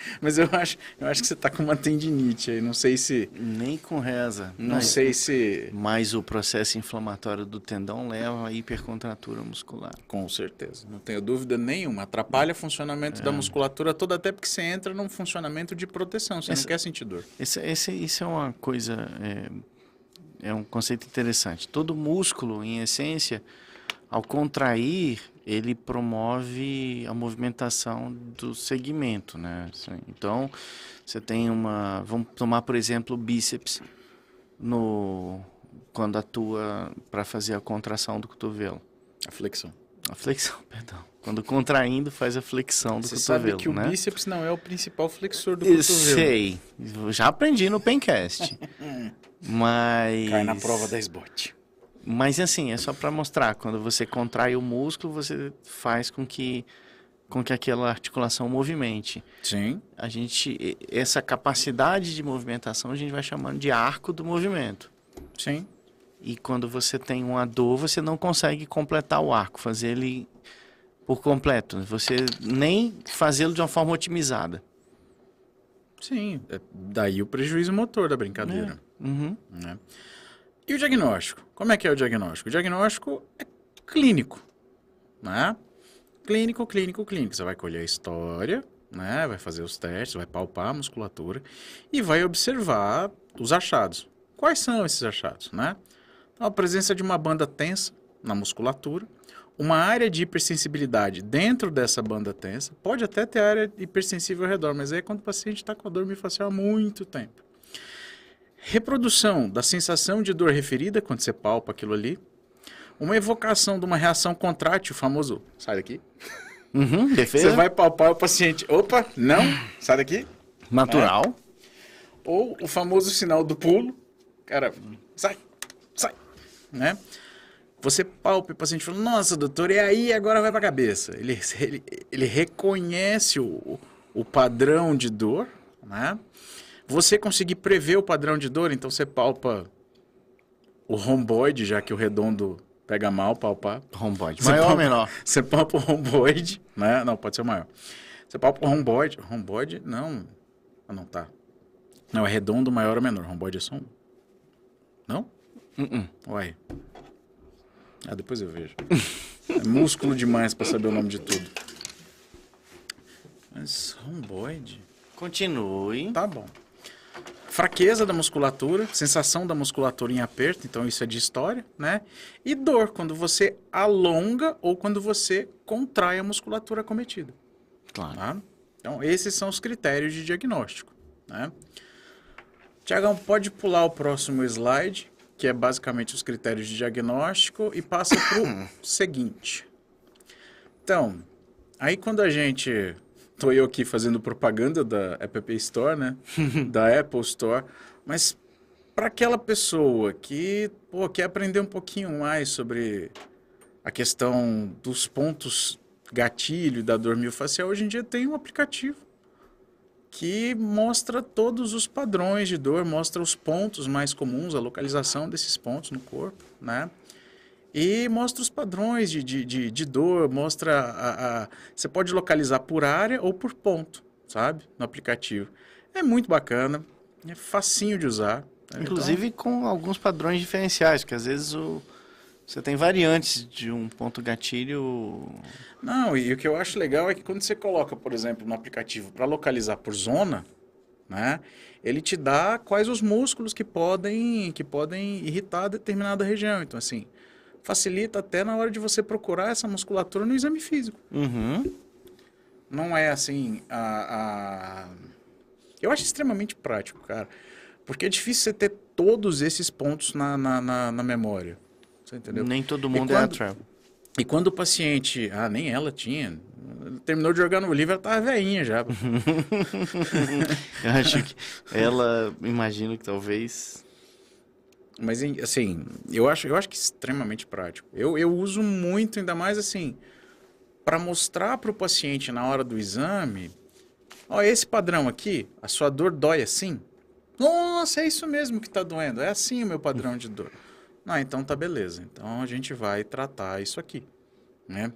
S1: Mas eu acho, eu acho que você está com uma tendinite aí. Não sei se.
S2: Nem com reza.
S1: Não
S2: Mas-
S1: sei se.
S2: Mas o processo inflamatório do tendão leva à hipercontratura muscular.
S1: Com certeza, não tenho dúvida nenhuma. Atrapalha o funcionamento da musculatura toda, até porque você entra num funcionamento de proteção. Você
S2: Essa-
S1: não quer sentir dor.
S2: Esse, esse, isso é uma coisa, é, é um conceito interessante. Todo músculo, em essência, ao contrair, ele promove a movimentação do segmento, né? Então, você tem uma, vamos tomar por exemplo o bíceps. no quando atua para fazer a contração do cotovelo?
S1: A flexão.
S2: A flexão, perdão. Quando contraindo, faz a flexão do
S1: Você
S2: cotovelo,
S1: sabe que
S2: né?
S1: o bíceps não é o principal flexor do
S2: Eu
S1: cotovelo.
S2: sei. Já aprendi no Pencast. Mas.
S1: Cai na prova da SBOT.
S2: Mas assim, é só para mostrar. Quando você contrai o músculo, você faz com que, com que aquela articulação movimente.
S1: Sim.
S2: A gente, essa capacidade de movimentação a gente vai chamando de arco do movimento.
S1: Sim.
S2: E quando você tem uma dor, você não consegue completar o arco, fazer ele por completo. Você nem fazê-lo de uma forma otimizada.
S1: Sim. É daí o prejuízo motor da brincadeira.
S2: Uhum.
S1: né? E o diagnóstico? Como é que é o diagnóstico? O diagnóstico é clínico, né? Clínico, clínico, clínico. Você vai colher a história, né? Vai fazer os testes, vai palpar a musculatura e vai observar os achados. Quais são esses achados, né? Então, a presença de uma banda tensa na musculatura, uma área de hipersensibilidade dentro dessa banda tensa, pode até ter área hipersensível ao redor, mas aí é quando o paciente está com a dor miofascial há muito tempo. Reprodução da sensação de dor referida quando você palpa aquilo ali. Uma evocação de uma reação contrátil, o famoso sai daqui.
S2: Uhum, defesa
S1: Você vai palpar o paciente, opa, não, sai daqui.
S2: natural.
S1: Ou o famoso sinal do pulo, cara, sai, sai, né? Você palpa e o paciente fala, nossa, doutor, e aí agora vai pra cabeça. Ele, ele, ele reconhece o, o padrão de dor, né? Você conseguir prever o padrão de dor, então você palpa o romboide, já que o redondo pega mal palpar.
S2: Romboide.
S1: Você
S2: Maior ou
S1: palpa-
S2: menor?
S1: Você palpa o romboide, né? Não, pode ser o maior. Você palpa o romboide. Romboide, não. Ah, não, tá. Não, é redondo, maior ou menor. Romboide é só um. Não?
S2: Uh-uh.
S1: Uai. Ah, depois eu vejo. É músculo demais pra saber o nome de tudo. Mas romboide...
S2: Continue.
S1: Tá bom. Fraqueza da musculatura, sensação da musculatura em aperto, então isso é de história, né? E dor, quando você alonga ou quando você contrai a musculatura acometida,
S2: Claro.
S1: tá? Então, esses são os critérios de diagnóstico, né? Tiagão, pode pular o próximo slide, que é basicamente os critérios de diagnóstico, e passa para o seguinte. Então, aí quando a gente... Tô eu aqui fazendo propaganda da App Store, né? da Apple Store. Mas para aquela pessoa que pô, quer aprender um pouquinho mais sobre a questão dos pontos gatilho da dor miofascial, hoje em dia tem um aplicativo que mostra todos os padrões de dor, mostra os pontos mais comuns, a localização desses pontos no corpo, né? E mostra os padrões de, de, de, de dor, mostra a, a- Você pode localizar por área ou por ponto, sabe? No aplicativo. É muito bacana, é facinho de usar. né?
S2: Inclusive com alguns padrões diferenciais, porque às vezes o, você tem variantes de um ponto gatilho.
S1: Então, não, e o que eu acho legal é que quando você coloca, por exemplo, no aplicativo para localizar por zona, né? Ele te dá quais os músculos que podem, que podem irritar determinada região. Então, assim, facilita até na hora de você procurar essa musculatura no exame físico.
S2: Uhum.
S1: não é assim a, a- eu acho extremamente prático cara porque é difícil você ter todos esses pontos na, na, na, na memória você entendeu
S2: Nem todo mundo é
S1: quando-
S2: a travel.
S1: e quando o paciente ah nem ela tinha terminou de jogar no livro ela tava veinha já
S2: Eu acho que ela, imagino que talvez.
S1: Mas assim eu acho eu acho que é extremamente prático eu, eu uso muito ainda mais assim para mostrar para o paciente na hora do exame ó esse padrão aqui a sua dor dói assim Nossa, é isso mesmo que está doendo. É assim o meu padrão de dor. Ah, então tá beleza. Então a gente vai tratar isso aqui, né?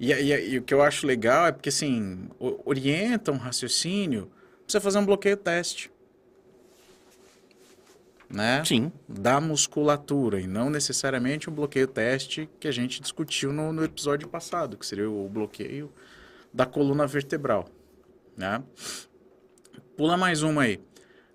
S1: E, e- e o que eu acho legal é porque, assim, orienta um raciocínio você fazer um bloqueio teste, né?
S2: Sim.
S1: Da musculatura e não necessariamente um bloqueio teste que a gente discutiu no, no episódio passado, que seria o bloqueio da coluna vertebral, né? Pula mais uma aí.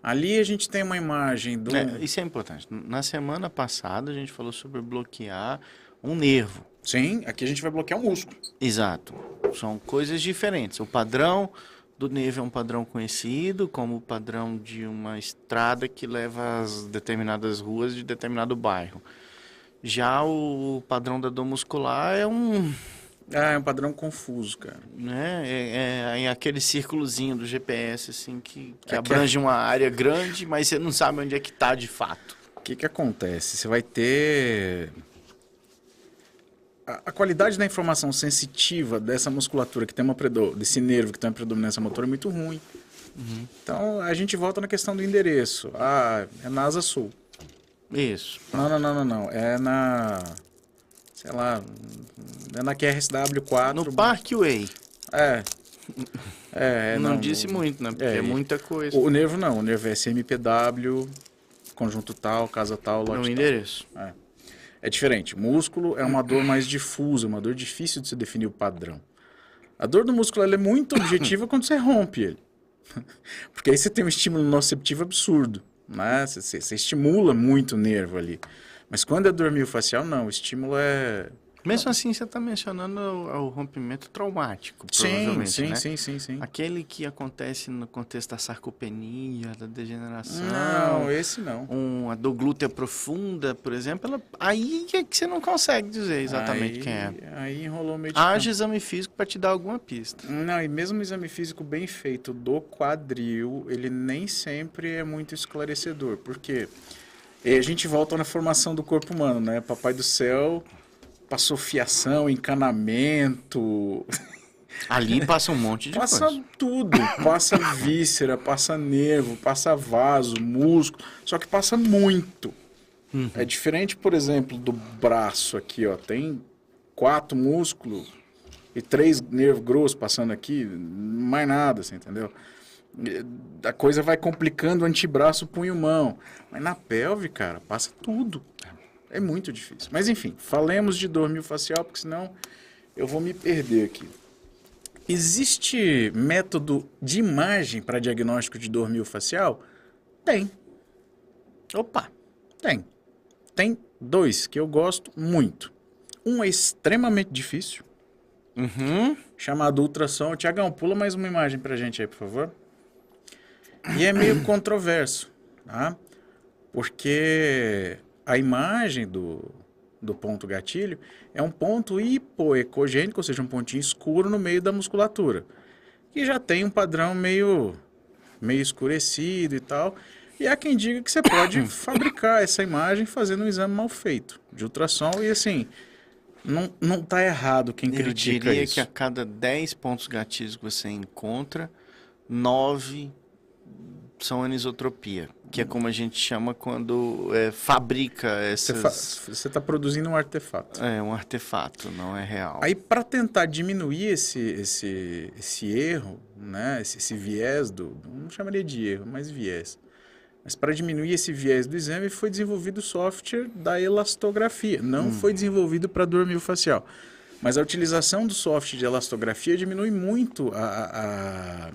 S1: Ali a gente tem uma imagem do...
S2: É, isso é importante. Na semana passada a gente falou sobre bloquear um nervo.
S1: Sim, aqui a gente vai bloquear um músculo.
S2: Exato. São coisas diferentes. O padrão do nervo é um padrão conhecido como o padrão de uma estrada que leva às determinadas ruas de determinado bairro. Já o padrão da dor muscular é um,
S1: Ah, é um padrão confuso, cara.
S2: né, é, é, é aquele círculozinho do GPS assim que, que
S1: É que
S2: abrange uma área grande, mas você não sabe onde é que tá de fato.
S1: O que, que acontece? Você vai ter. A, a qualidade da informação sensitiva dessa musculatura que tem uma predo... desse nervo que tem uma predominância motora é muito ruim. Então a gente volta na questão do endereço. Ah, é na asa sul.
S2: Isso.
S1: Não, não, não, não, não. É na. Sei lá. É na QRSW4.
S2: No Parkway.
S1: É. É, é,
S2: não, disse muito, né? Porque é,
S1: É,
S2: muita coisa.
S1: O, o nervo não, o nervo é SMPW, conjunto tal, casa tal, lote tal.
S2: endereço.
S1: É diferente. Músculo é uma dor mais difusa, uma dor difícil de se definir o padrão. A dor do músculo é muito objetiva quando você rompe ele. Porque aí você tem um estímulo nociceptivo absurdo. Né? Você, você- você estimula muito o nervo ali. Mas quando é dor miofascial, não. O estímulo é...
S2: Mesmo assim, você está mencionando o, rompimento traumático,
S1: Sim,
S2: provavelmente,
S1: sim,
S2: né?
S1: sim, sim, sim.
S2: Aquele que acontece no contexto da sarcopenia, da degeneração.
S1: Não, esse não.
S2: Um, a dor glútea profunda, por exemplo, aí é que você não consegue dizer exatamente quem é.
S1: Aí enrolou meio de
S2: Haja exame físico para te dar alguma pista.
S1: Não, e mesmo o exame físico bem feito do quadril, ele nem sempre é muito esclarecedor. Por quê? E a gente volta na formação do corpo humano, né? Papai do céu passou fiação, encanamento,
S2: Ali passa um monte de
S1: passa
S2: coisa.
S1: tudo. Passa víscera, passa nervo, passa vaso, músculo. Só que passa muito.
S2: Uhum.
S1: É diferente, por exemplo, do braço aqui, ó. Tem quatro músculos e três nervos grossos passando aqui, mais nada, você entendeu? A coisa vai complicando o antebraço, punho, mão. Mas na pelve, cara, passa tudo. É muito difícil. Mas enfim, falemos de dor miofascial, porque senão eu vou me perder aqui. Existe método de imagem para diagnóstico de dor miofascial? Tem.
S2: Opa!
S1: Tem. Tem dois que eu gosto muito. Um é extremamente difícil,
S2: Uhum.
S1: chamado ultrassom. Tiagão, pula mais uma imagem pra gente aí, por favor. E é meio controverso, tá? Porque a imagem do, do ponto gatilho é um ponto hipoecogênico, ou seja, um pontinho escuro no meio da musculatura, que já tem um padrão meio, meio escurecido e tal. E há quem diga que você pode fabricar essa imagem fazendo um exame mal feito de ultrassom e assim, não, não tá errado quem
S2: Eu
S1: critica
S2: diria
S1: isso.
S2: que a cada 10 pontos gatilhos que você encontra, 9 são anisotropia, que é como a gente chama quando é, fabrica
S1: Você
S2: essas...
S1: está produzindo um artefato.
S2: É um artefato, não é real.
S1: Aí, para tentar diminuir esse, esse, esse erro, né, esse, esse viés do. Não chamaria de erro, mas viés. Mas para diminuir esse viés do exame, foi desenvolvido o software da elastografia. Não foi desenvolvido para dor miofascial. Mas a utilização do software de elastografia diminui muito a- a-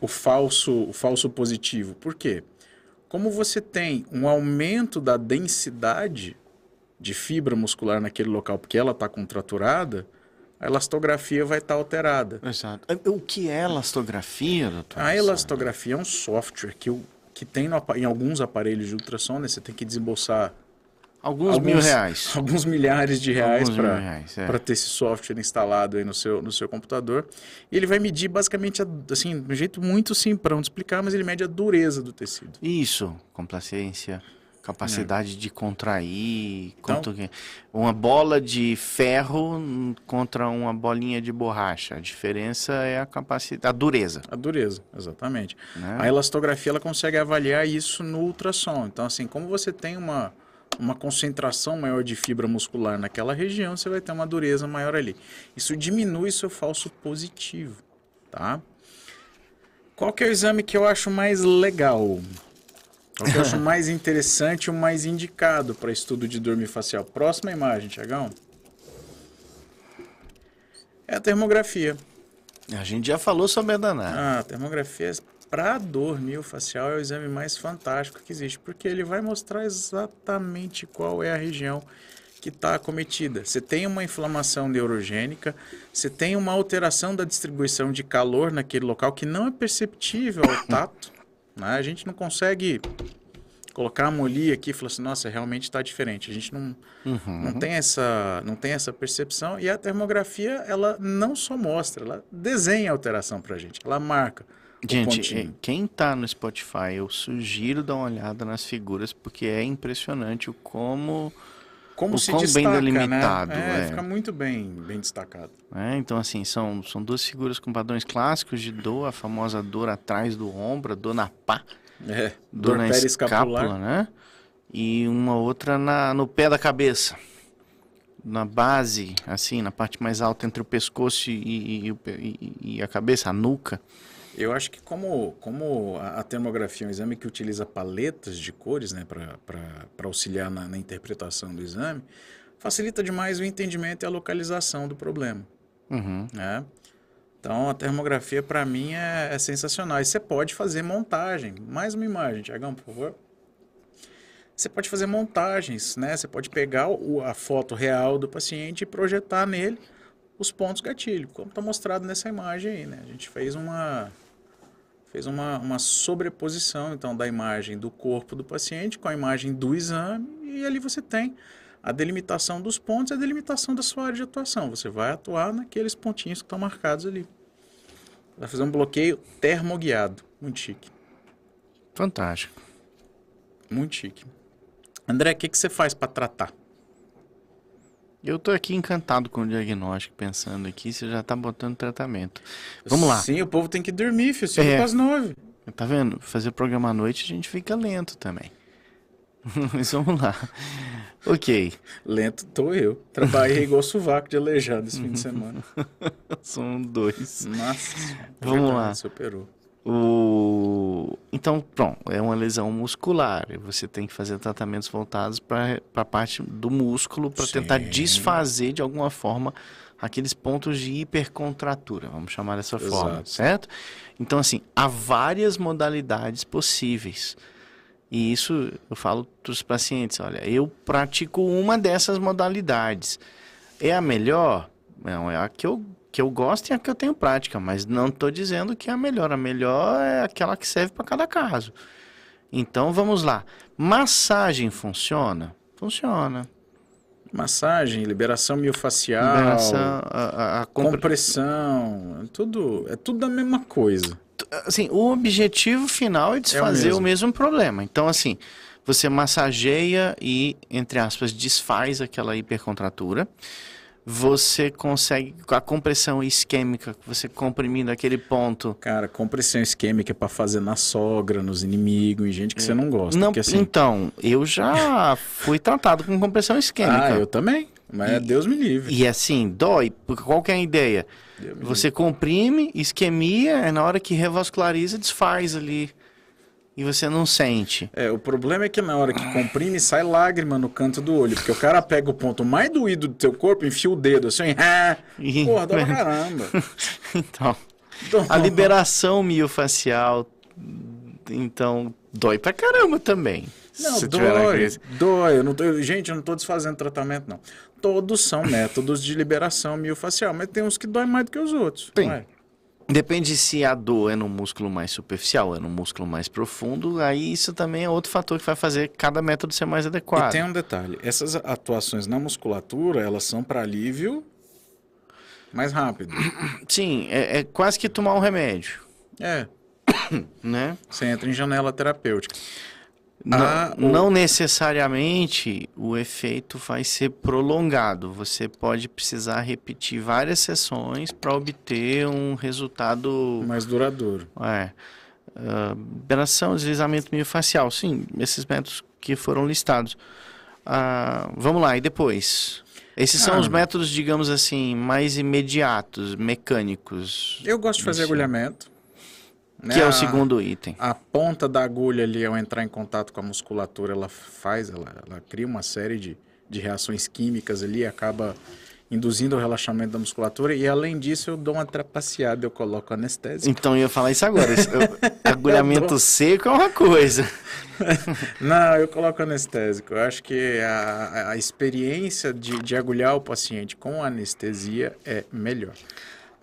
S1: o, falso, o falso positivo. Por quê? Como você tem um aumento da densidade de fibra muscular naquele local, porque ela está contraturada, a elastografia vai estar alterada.
S2: Exato. O que é elastografia, doutor?
S1: A elastografia é um software que, que tem no em alguns aparelhos de ultrassom, né, você tem que desembolsar
S2: Alguns,
S1: alguns-
S2: mil reais.
S1: alguns milhares de reais para
S2: é.
S1: para ter esse software instalado aí no seu, no seu computador. E ele vai medir basicamente, a- assim, de um jeito muito simplão de explicar, mas ele mede a dureza do tecido.
S2: Isso, complacência, capacidade de contrair,
S1: Então-
S2: quanto uma bola de ferro contra uma bolinha de borracha. A diferença é a capacidade, a dureza,
S1: A dureza, exatamente.
S2: né?
S1: A elastografia ela consegue avaliar isso no ultrassom. Então, assim, como você tem uma, uma concentração maior de fibra muscular naquela região, você vai ter uma dureza maior ali. Isso diminui seu falso positivo, tá? Qual que é o exame que eu acho mais legal? Qual que eu acho mais interessante o mais indicado para estudo de dor miofascial? Próxima imagem, Tiagão. É a termografia.
S2: A gente já falou sobre a danada.
S1: Ah, a termografia para dor miofascial é o exame mais fantástico que existe, porque ele vai mostrar exatamente qual é a região que está acometida. Você tem uma inflamação neurogênica, você tem uma alteração da distribuição de calor naquele local que não é perceptível ao tato. Né? A gente não consegue colocar a molia aqui e falar assim, nossa, realmente está diferente. A gente não,
S2: Uhum.
S1: não, tem essa, não tem essa percepção. E a termografia, ela não só mostra, ela desenha a alteração para a gente, ela marca.
S2: Gente, eh, quem tá no Spotify, eu sugiro dar uma olhada nas figuras, porque é impressionante o como.
S1: como
S2: o
S1: se
S2: quão bem
S1: destaca,
S2: delimitado,
S1: né? É,
S2: é.
S1: fica muito bem, bem destacado.
S2: né? Então, assim, são, são duas figuras com padrões clássicos de dor, a famosa dor atrás do ombro, dor na pá,
S1: É,
S2: dor,
S1: dor
S2: na escápula, né? E uma outra na, no pé da cabeça. Na base, assim, na parte mais alta entre o pescoço e, e- e- e a cabeça, a nuca.
S1: Eu acho que como, como a, termografia é um exame que utiliza paletas de cores né, para auxiliar na, na interpretação do exame, facilita demais o entendimento e a localização do problema.
S2: Uhum.
S1: né? Então, a termografia, para mim, é, é sensacional. E você pode fazer montagem. Mais uma imagem, Tiagão, por favor. Você pode fazer montagens, né? Você pode pegar o- a foto real do paciente e projetar nele os pontos gatilho, como está mostrado nessa imagem aí, né? A gente fez uma fez uma, uma sobreposição, então, da imagem do corpo do paciente com a imagem do exame e ali você tem a delimitação dos pontos e a delimitação da sua área de atuação. Você vai atuar naqueles pontinhos que estão marcados ali. Vai fazer um bloqueio termoguiado. Muito chique.
S2: Fantástico.
S1: Muito chique. André, o que, que você faz para tratar?
S2: Eu tô aqui encantado com o diagnóstico, pensando aqui, você já tá botando tratamento. Vamos lá.
S1: Sim, o povo tem que dormir, filho. Cinco
S2: É.
S1: as nove.
S2: Tá vendo? Fazer programa à noite a gente fica lento também. Mas vamos lá. Ok.
S1: Lento tô eu. Trabalhei igual sovaco de aleijado esse fim de semana.
S2: São dois.
S1: Nossa.
S2: Vamos
S1: Verdade,
S2: lá.
S1: Superou.
S2: O... Então, pronto, é uma lesão muscular. e Você tem que fazer tratamentos voltados para a parte do músculo para tentar desfazer de alguma forma aqueles pontos de hipercontratura, vamos chamar dessa forma,
S1: Exato.
S2: certo? Então, assim, há várias modalidades possíveis. E isso eu falo para os pacientes: olha, eu pratico uma dessas modalidades. É a melhor? Não, é a que eu, que eu gosto e a que eu tenho prática, mas não estou dizendo que é a melhor. A melhor é aquela que serve para cada caso. Então vamos lá. Massagem funciona? Funciona.
S1: Massagem, liberação miofacial,
S2: Liberação, a, a- a compre-
S1: compressão, é tudo, é tudo a mesma coisa.
S2: assim, o objetivo final é desfazer o
S1: mesmo.
S2: mesmo problema. Então, assim, você massageia e, entre aspas, desfaz aquela hipercontratura. Você consegue, com a compressão isquêmica, você comprimindo aquele ponto.
S1: Cara, compressão isquêmica é pra fazer na sogra, nos inimigos, em gente que você não gosta.
S2: Não,
S1: porque, assim,
S2: Então, eu já fui tratado com compressão isquêmica.
S1: ah, eu também. Mas
S2: E-
S1: Deus me livre.
S2: E assim, dói, qual que é a ideia? Você comprime, isquemia, é na hora que revasculariza, desfaz ali. E você não sente.
S1: É, o problema é que na hora que comprime, sai lágrima no canto do olho. Porque o cara pega o ponto mais doído do teu corpo, enfia o dedo assim, ah, porra, dá pra caramba.
S2: Então,
S1: Então,
S2: a liberação miofacial, então, dói pra caramba também.
S1: Não, dói, dói. Eu não tô, gente, eu não tô desfazendo tratamento, não. Todos são métodos de liberação miofacial, mas tem uns que dói mais do que os outros.
S2: Tem. Depende se a dor é no músculo mais superficial, é no músculo mais profundo, aí isso também é outro fator que vai fazer cada método ser mais
S1: E
S2: adequado.
S1: tem um detalhe, essas atuações na musculatura, elas são para alívio mais rápido.
S2: Sim, é, é quase que tomar um remédio,
S1: É,
S2: né?
S1: você entra em janela terapêutica.
S2: Não,
S1: Ah, o-
S2: não necessariamente o efeito vai ser prolongado. Você pode precisar repetir várias sessões para obter um resultado.
S1: Mais duradouro.
S2: É, liberação, deslizamento miofacial. Sim, esses métodos que foram listados. Ah, vamos lá, e depois? Esses são
S1: Ah.
S2: os métodos, digamos assim, mais imediatos, mecânicos.
S1: Eu gosto de fazer agulhamento. Né?
S2: Que é o segundo item.
S1: A ponta da agulha ali, ao entrar em contato com a musculatura, ela faz, ela, ela cria uma série de, de reações químicas ali, acaba induzindo o relaxamento da musculatura. E além disso, eu dou uma trapaceada, eu coloco anestésico.
S2: Então eu ia falar isso agora. Agulhamento seco é uma coisa.
S1: Não, eu coloco anestésico. Eu acho que a, a experiência de, de agulhar o paciente com anestesia é melhor.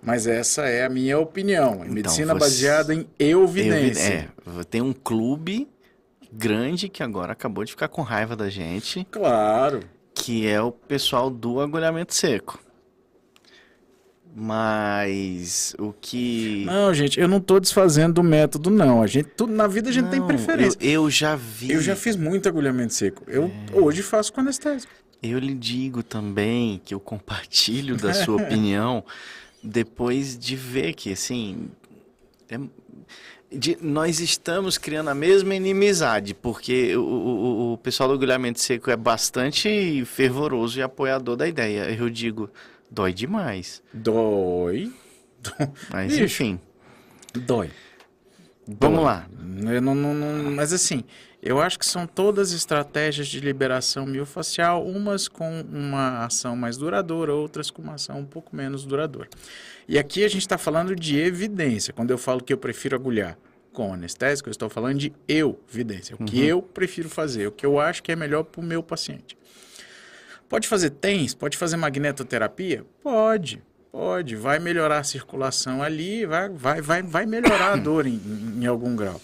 S1: Mas essa é a minha opinião.
S2: Então,
S1: Medicina
S2: você-
S1: baseada em evidência.
S2: É, tem um clube grande que agora acabou de ficar com raiva da gente,
S1: Claro.
S2: que é o pessoal do agulhamento seco. Mas o que.
S1: Não, gente, eu não tô desfazendo do método, não. A gente, tudo, na vida a gente tem
S2: Não,
S1: preferência.
S2: Eu, eu já vi.
S1: Eu já fiz muito agulhamento seco. Eu
S2: É.
S1: hoje faço com anestésico.
S2: Eu lhe digo também que eu compartilho da sua opinião depois de ver que, assim, é- de- nós estamos criando a mesma inimizade, porque o, o- o pessoal do agulhamento seco é bastante fervoroso e apoiador da ideia. Eu digo, dói demais.
S1: Dói.
S2: Mas,
S1: Bicho.
S2: enfim,
S1: Dói.
S2: vamos lá.
S1: Eu não, não- não- mas assim, eu acho que são todas estratégias de liberação miofascial, umas com uma ação mais duradoura, outras com uma ação um pouco menos duradoura. E aqui a gente está falando de evidência. Quando eu falo que eu prefiro agulhar com anestésico, eu estou falando de evidência. O que eu prefiro fazer, o que eu acho que é melhor para o meu paciente. Pode fazer TENS? Pode fazer magnetoterapia? Pode, pode. Vai melhorar a circulação ali, vai, vai, vai, vai melhorar a dor em- em algum grau.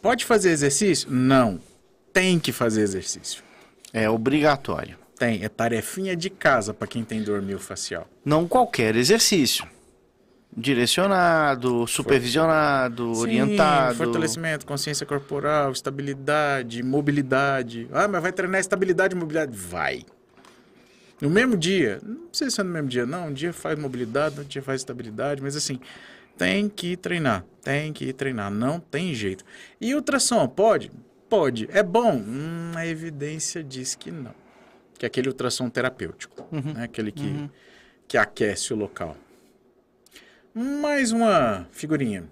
S1: Pode fazer exercício? Não. Tem que fazer exercício.
S2: É obrigatório.
S1: Tem. É tarefinha de casa para quem tem dor miofascial.
S2: Não qualquer exercício. Direcionado, supervisionado,
S1: Sim,
S2: orientado.
S1: fortalecimento, consciência corporal, estabilidade, mobilidade. Ah, mas vai treinar estabilidade e mobilidade? Vai. No mesmo dia, não precisa ser no mesmo dia, não. Um dia faz mobilidade, outro dia faz estabilidade, mas assim, tem que treinar, tem que treinar, não tem jeito. E ultrassom, pode? Pode. É bom? Hum, a evidência diz que não. Que é aquele ultrassom terapêutico, né? aquele que, que aquece o local. Mais uma figurinha.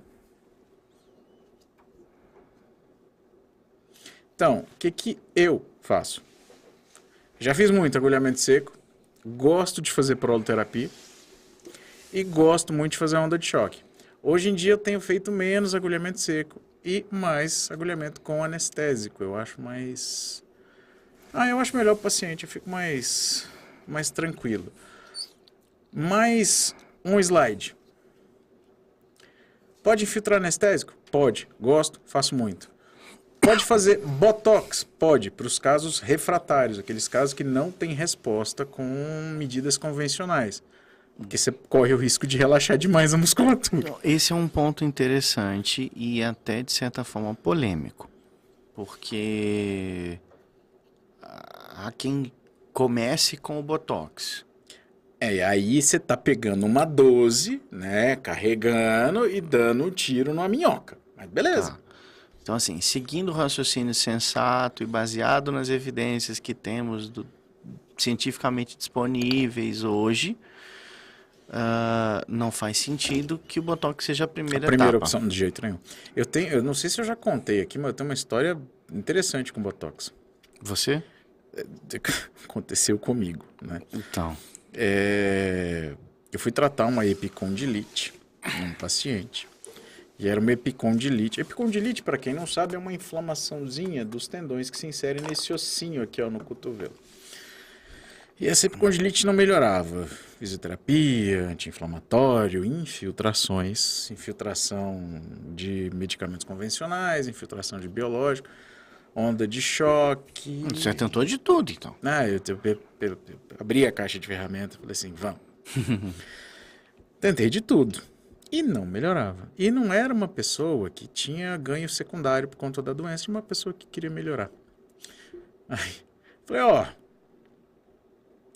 S1: Então, o que, que eu faço? Já fiz muito agulhamento seco, gosto de fazer proloterapia e gosto muito de fazer onda de choque. Hoje em dia eu tenho feito menos agulhamento seco e mais agulhamento com anestésico. Eu acho mais. Ah, eu acho melhor o paciente, eu fico mais, mais tranquilo. Mais um slide. Pode infiltrar anestésico? Pode. Gosto, faço muito. Pode fazer botox? Pode, para os casos refratários, aqueles casos que não têm resposta com medidas convencionais. Porque você corre o risco de relaxar demais a musculatura.
S2: Esse é um ponto interessante e até de certa forma polêmico, porque há quem comece com o botox.
S1: É, e aí você tá pegando uma 12, né, carregando e dando um tiro numa minhoca. Mas beleza.
S2: Tá. Então, assim, seguindo o raciocínio sensato e baseado nas evidências que temos do- cientificamente disponíveis hoje, ah, não faz sentido que o Botox seja a primeira,
S1: A primeira
S2: etapa.
S1: opção, de jeito nenhum. Eu tenho, eu não sei se eu já contei aqui, mas eu tenho uma história interessante com botox.
S2: Você?
S1: Aconteceu comigo, né?
S2: Então.
S1: É, eu fui tratar uma epicondilite num paciente. E era uma epicondilite. Epicondilite, para quem não sabe, é uma inflamaçãozinha dos tendões que se insere nesse ossinho aqui, ó, no cotovelo. E essa epicondilite não melhorava. Fisioterapia, anti-inflamatório, infiltrações, infiltração de medicamentos convencionais, infiltração de biológico, onda de choque.
S2: Você tentou de tudo, então.
S1: Ah, eu, eu- eu- eu- abri a caixa de ferramentas, falei assim, vamos. Tentei de tudo. E não melhorava. E não era uma pessoa que tinha ganho secundário por conta da doença, era uma pessoa que queria melhorar. Aí, falei, ó,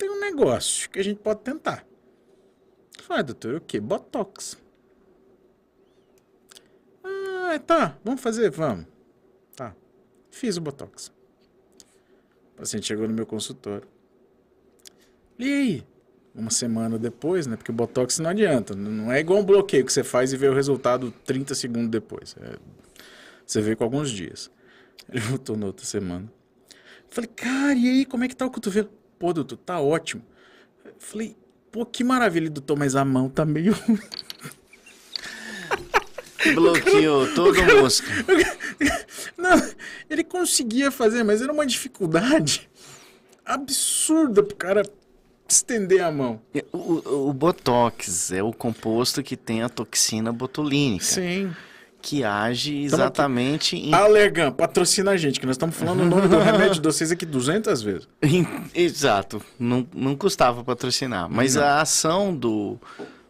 S1: tem um negócio que a gente pode tentar. Falei, ah, doutor, o quê? Botox. Ah, tá, vamos fazer, vamos. Tá, fiz o Botox. O paciente chegou no meu consultório. E aí? Uma semana depois, né? Porque Botox não adianta. Não é igual um bloqueio que você faz e vê o resultado 30 segundos depois. É, você vê com alguns dias. Ele voltou na outra semana. Falei, cara, e aí, como é que tá o cotovelo? Pô, doutor, tá ótimo. Falei, pô, que maravilha, doutor, mas a mão tá meio.
S2: Bloqueou todo o músculo.
S1: Não, ele conseguia fazer, mas era uma dificuldade absurda pro cara estender a mão.
S2: O, o, o Botox é o composto que tem a toxina botulínica.
S1: Sim.
S2: Que age exatamente em...
S1: Allergan, patrocina a gente, que nós estamos falando o nome do remédio de vocês aqui 200 vezes.
S2: Exato. Não, não custava patrocinar. Mas
S1: Não.
S2: a ação do,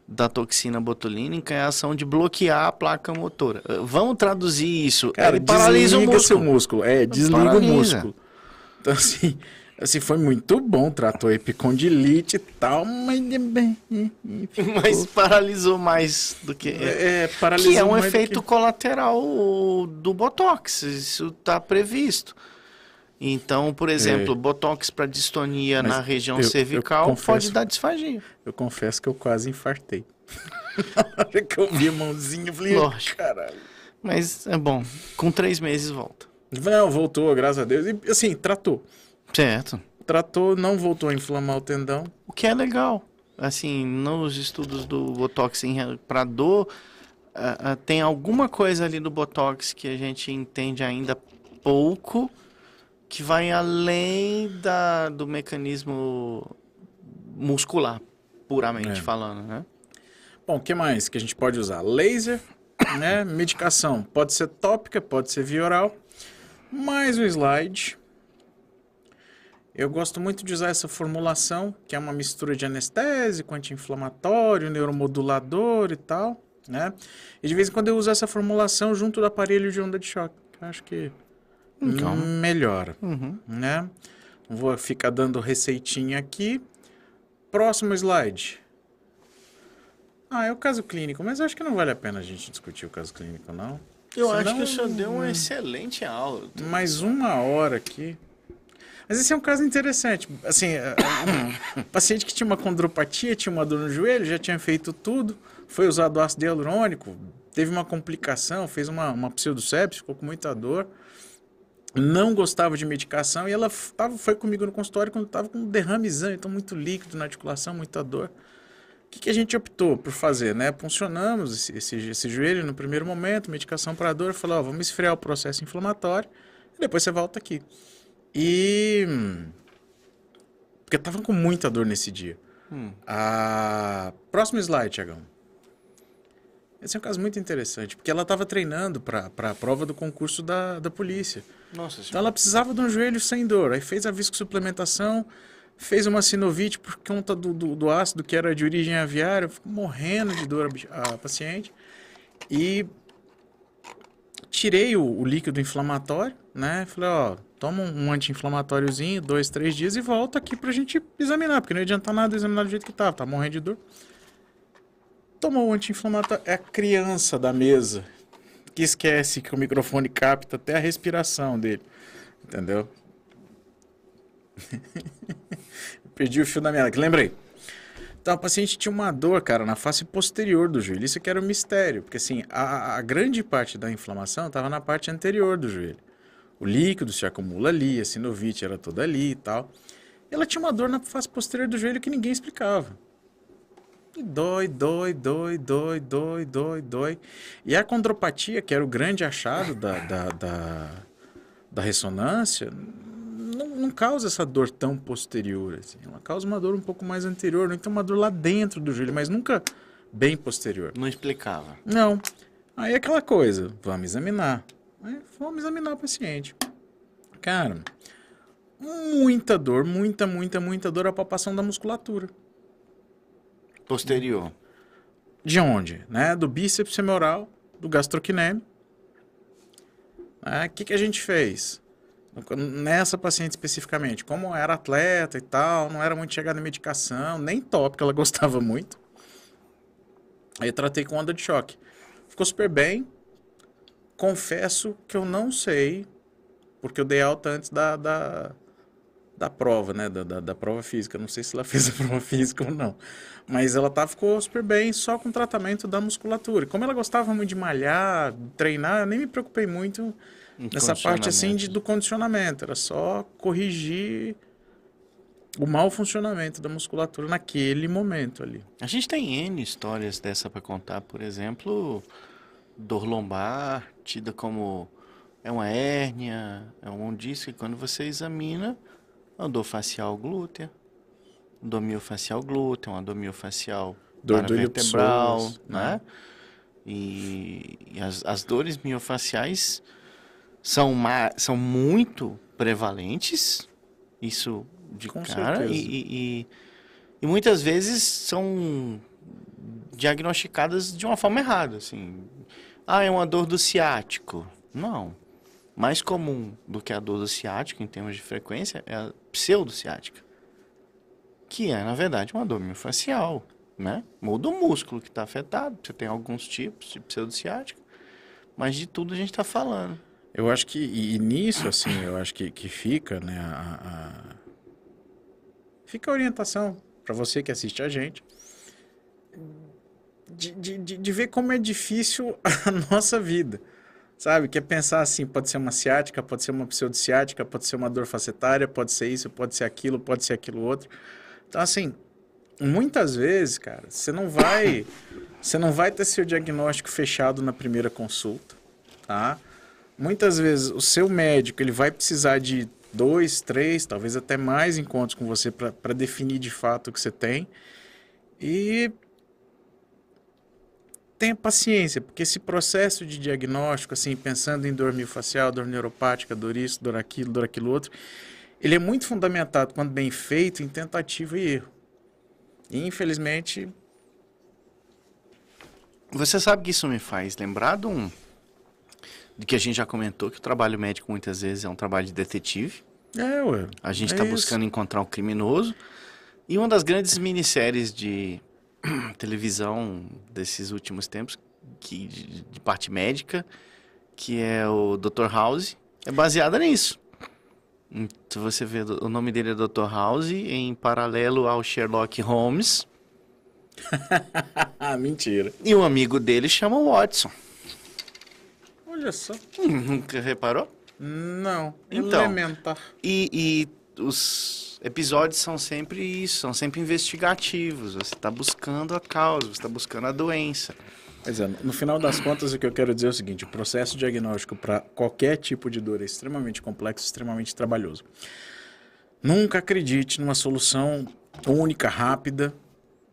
S2: da toxina botulínica é a ação de bloquear a placa motora. Uh, Vamos traduzir isso.
S1: Cara,
S2: Ele paralisa o
S1: desliga seu
S2: músculo.
S1: músculo. É, desliga
S2: Paralisa.
S1: o músculo. Então, assim, assim, foi muito bom. Tratou epicondilite e tal, mas...
S2: Mas paralisou mais do que...
S1: É, é, paralisou
S2: Que é um efeito
S1: que-
S2: colateral do Botox. Isso está previsto. Então, por exemplo, Botox para distonia
S1: É. Mas
S2: na região
S1: eu- eu
S2: cervical
S1: confesso-
S2: pode dar disfagia.
S1: Eu confesso que eu quase infartei. Na hora que eu vi a mãozinha, eu falei,
S2: Lógico.
S1: caralho.
S2: Mas é bom. Com três meses volta.
S1: Não, voltou, graças a Deus. E, assim, tratou.
S2: Certo.
S1: Tratou, não voltou a inflamar o tendão.
S2: O que é legal. Assim, nos estudos do Botox para dor, ah, ah, tem alguma coisa ali do Botox que a gente entende ainda pouco, que vai além da, do mecanismo muscular, puramente
S1: É.
S2: falando, né?
S1: Bom, o que mais que a gente pode usar? Laser, né? Medicação. Pode ser tópica, pode ser via oral. Mais um slide. Eu gosto muito de usar essa formulação, que é uma mistura de anestésico, anti-inflamatório, neuromodulador e tal, né? E de vez em quando eu uso essa formulação junto do aparelho de onda de choque. que eu acho que
S2: Então.
S1: melhora,
S2: Uhum.
S1: né? Não vou ficar dando receitinha aqui. Próximo slide. Ah, é o caso clínico, mas acho que não vale a pena a gente discutir o caso clínico, não.
S2: Eu
S1: Senão-
S2: acho que o senhor deu uma excelente aula.
S1: Mais uma hora aqui. Mas esse é um caso interessante. Assim, é, um paciente que tinha uma condropatia, tinha uma dor no joelho, já tinha feito tudo, foi usado ácido hialurônico, teve uma complicação, fez uma, uma pseudocepse, ficou com muita dor, não gostava de medicação e ela tava, foi comigo no consultório quando estava com um derramezão, então muito líquido na articulação, muita dor. O que, que a gente optou por fazer, né? Puncionamos esse, esse, esse joelho no primeiro momento, medicação para dor, falou, ó, vamos esfriar o processo inflamatório e depois você volta aqui. E... Porque eu tava com muita dor nesse dia.
S2: Hum.
S1: A... Próximo slide, Tiagão. Esse é um caso muito interessante, porque ela estava treinando para a prova do concurso da, da polícia.
S2: Nossa
S1: Então ela precisava de um joelho sem dor. Aí fez a viscosuplementação, fez uma sinovite por conta do, do, do ácido que era de origem aviária, ficou morrendo de dor a, a paciente. E tirei o, o líquido inflamatório, né? Falei, ó, toma um, anti-inflamatóriozinho, dois, três dias e volta aqui pra gente examinar, porque não adianta nada examinar do jeito que tava, tá morrendo de dor. Tomou o anti-inflamatório, é a criança da mesa que esquece que o microfone capta até a respiração dele, entendeu? Perdi o fio da meada, que lembrei. Então, a paciente tinha uma dor, cara, na face posterior do joelho. Isso que era um mistério, porque assim, a, a grande parte da inflamação estava na parte anterior do joelho. O líquido se acumula ali, a sinovite era toda ali e tal. Ela tinha uma dor na face posterior do joelho que ninguém explicava. E dói, dói, dói, dói, dói, dói, dói. E a condropatia, que era o grande achado da, da, da, da ressonância, não, não causa essa dor tão posterior. Assim. Ela causa uma dor um pouco mais anterior, ou então uma dor lá dentro do joelho, mas nunca bem posterior.
S2: Não explicava.
S1: Não. Aí é aquela coisa, vamos examinar. Aí vamos examinar o paciente. Cara, muita dor, muita, muita, muita dor a palpação da musculatura.
S2: Posterior.
S1: De onde? Né? Do bíceps femoral, do gastrocnêmio. Né? O que, que a gente fez? Nessa paciente especificamente, como era atleta e tal, não era muito chegada em medicação, nem tópica, ela gostava muito. Aí eu tratei com onda de choque. Ficou super bem. Confesso que eu não sei, porque eu dei alta antes da, da, da prova, né? Da, da, da prova física. Não sei se ela fez a prova física ou não. Mas ela tá, ficou super bem só com tratamento da musculatura. E como ela gostava muito de malhar, treinar, eu nem me preocupei muito nessa parte assim de, do condicionamento. Era só corrigir o mau funcionamento da musculatura naquele momento ali.
S2: A gente tem N histórias dessa para contar, por exemplo, dor lombar, tida como é uma hérnia, é um disco, e quando você examina, é uma dor facial glútea, dor miofacial glútea, uma dor miofacial
S1: Dor do
S2: vertebral, né?
S1: né?
S2: E, e as, as dores miofaciais são, ma- são muito prevalentes, isso de
S1: Com
S2: cara, e, e, e- e muitas vezes são diagnosticadas de uma forma errada, assim. Ah, é uma dor do ciático. Não. Mais comum do que a dor do ciático, em termos de frequência, é a pseudociática. Que é, na verdade, uma dor miofascial, né? Muda o músculo que está afetado. Você tem alguns tipos de pseudociática. Mas de tudo a gente está falando.
S1: Eu acho que, e, nisso, assim, eu acho que, que fica, né, a, a- fica a orientação para você que assiste a gente, de, de, de, ver como é difícil a nossa vida, sabe? Que é pensar assim, pode ser uma ciática, pode ser uma pseudociática, pode ser uma dor facetária, pode ser isso, pode ser aquilo, pode ser aquilo outro. Então, assim, muitas vezes, cara, você não vai, você não vai ter seu diagnóstico fechado na primeira consulta, tá? Muitas vezes o seu médico ele vai precisar de dois, três, talvez até mais encontros com você para definir de fato o que você tem. E tenha paciência, porque esse processo de diagnóstico, assim, pensando em dor miofascial, dor neuropática, dor isso, dor aquilo, dor aquilo outro, ele é muito fundamentado, quando bem feito, em tentativa e erro. E, infelizmente,
S2: Você sabe que isso me faz lembrar de um. De que a gente já comentou que o trabalho médico muitas vezes é um trabalho de detetive.
S1: é, ué.
S2: A gente
S1: é
S2: está
S1: isso.
S2: buscando encontrar o criminoso. E uma das grandes minisséries de televisão desses últimos tempos, que, de, de parte médica, que é o Dr. House, é baseada nisso. Então você vê, o nome dele é Dr. House, em paralelo ao Sherlock Holmes.
S1: Ah, mentira.
S2: E um amigo dele chama Watson.
S1: Olha só.
S2: Hum, Nunca reparou?
S1: Não.
S2: Então.
S1: Elementar.
S2: E, e os episódios são sempre isso, são sempre investigativos. Você está buscando a causa, você está buscando a doença.
S1: É, no final das contas, o que eu quero dizer é o seguinte: o processo diagnóstico para qualquer tipo de dor é extremamente complexo, extremamente trabalhoso. Nunca acredite numa solução única, rápida,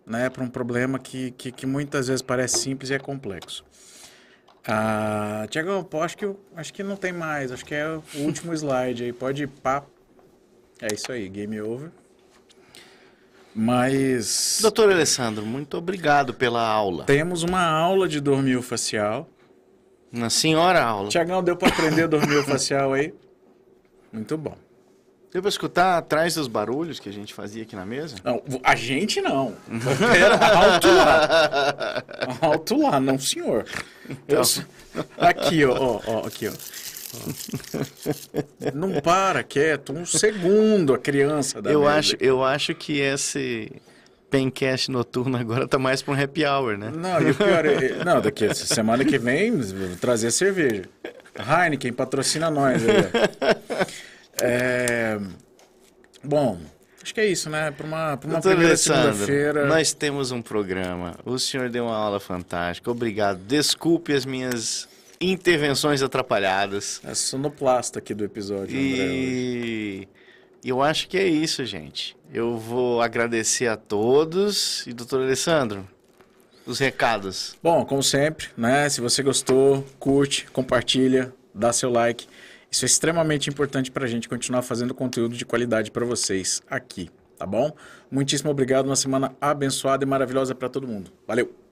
S1: né, para um problema que, que, que muitas vezes parece simples e é complexo. Ah, Tiagão, acho que, acho que não tem mais, acho que é o último slide aí, pode ir pá. É isso aí, game over. Mas.
S2: Doutor Alessandro, muito obrigado pela aula.
S1: Temos uma aula de dormir facial.
S2: Uma senhora aula.
S1: Tiagão, deu para aprender a dormir facial aí? Muito bom.
S2: Deu para escutar atrás dos barulhos que a gente fazia aqui na mesa?
S1: Não, a gente não. Pera, alto lá. Alto lá, não senhor. Eu sou- Aqui, ó, ó, aqui, ó. Não para quieto, um segundo a criança da
S2: Eu acho, eu acho que esse pencast noturno agora tá mais para um happy hour, né?
S1: Não, e o pior é... Não, daqui a semana que vem vou trazer cerveja. Heineken patrocina nós. É... Bom, acho que é isso, né? Para uma, pra uma
S2: Doutor
S1: primeira segunda-feira...
S2: nós temos um programa. O senhor deu uma aula fantástica. Obrigado. Desculpe as minhas intervenções atrapalhadas.
S1: É sonoplasta aqui do episódio, André. hoje.
S2: E eu acho que é isso, gente. Eu vou agradecer a todos. E, doutor Alessandro, os recados.
S1: Bom, como sempre, né? Se você gostou, curte, compartilha, dá seu like. Isso é extremamente importante para a gente continuar fazendo conteúdo de qualidade para vocês aqui, tá bom? Muitíssimo obrigado. Uma semana abençoada e maravilhosa para todo mundo. Valeu!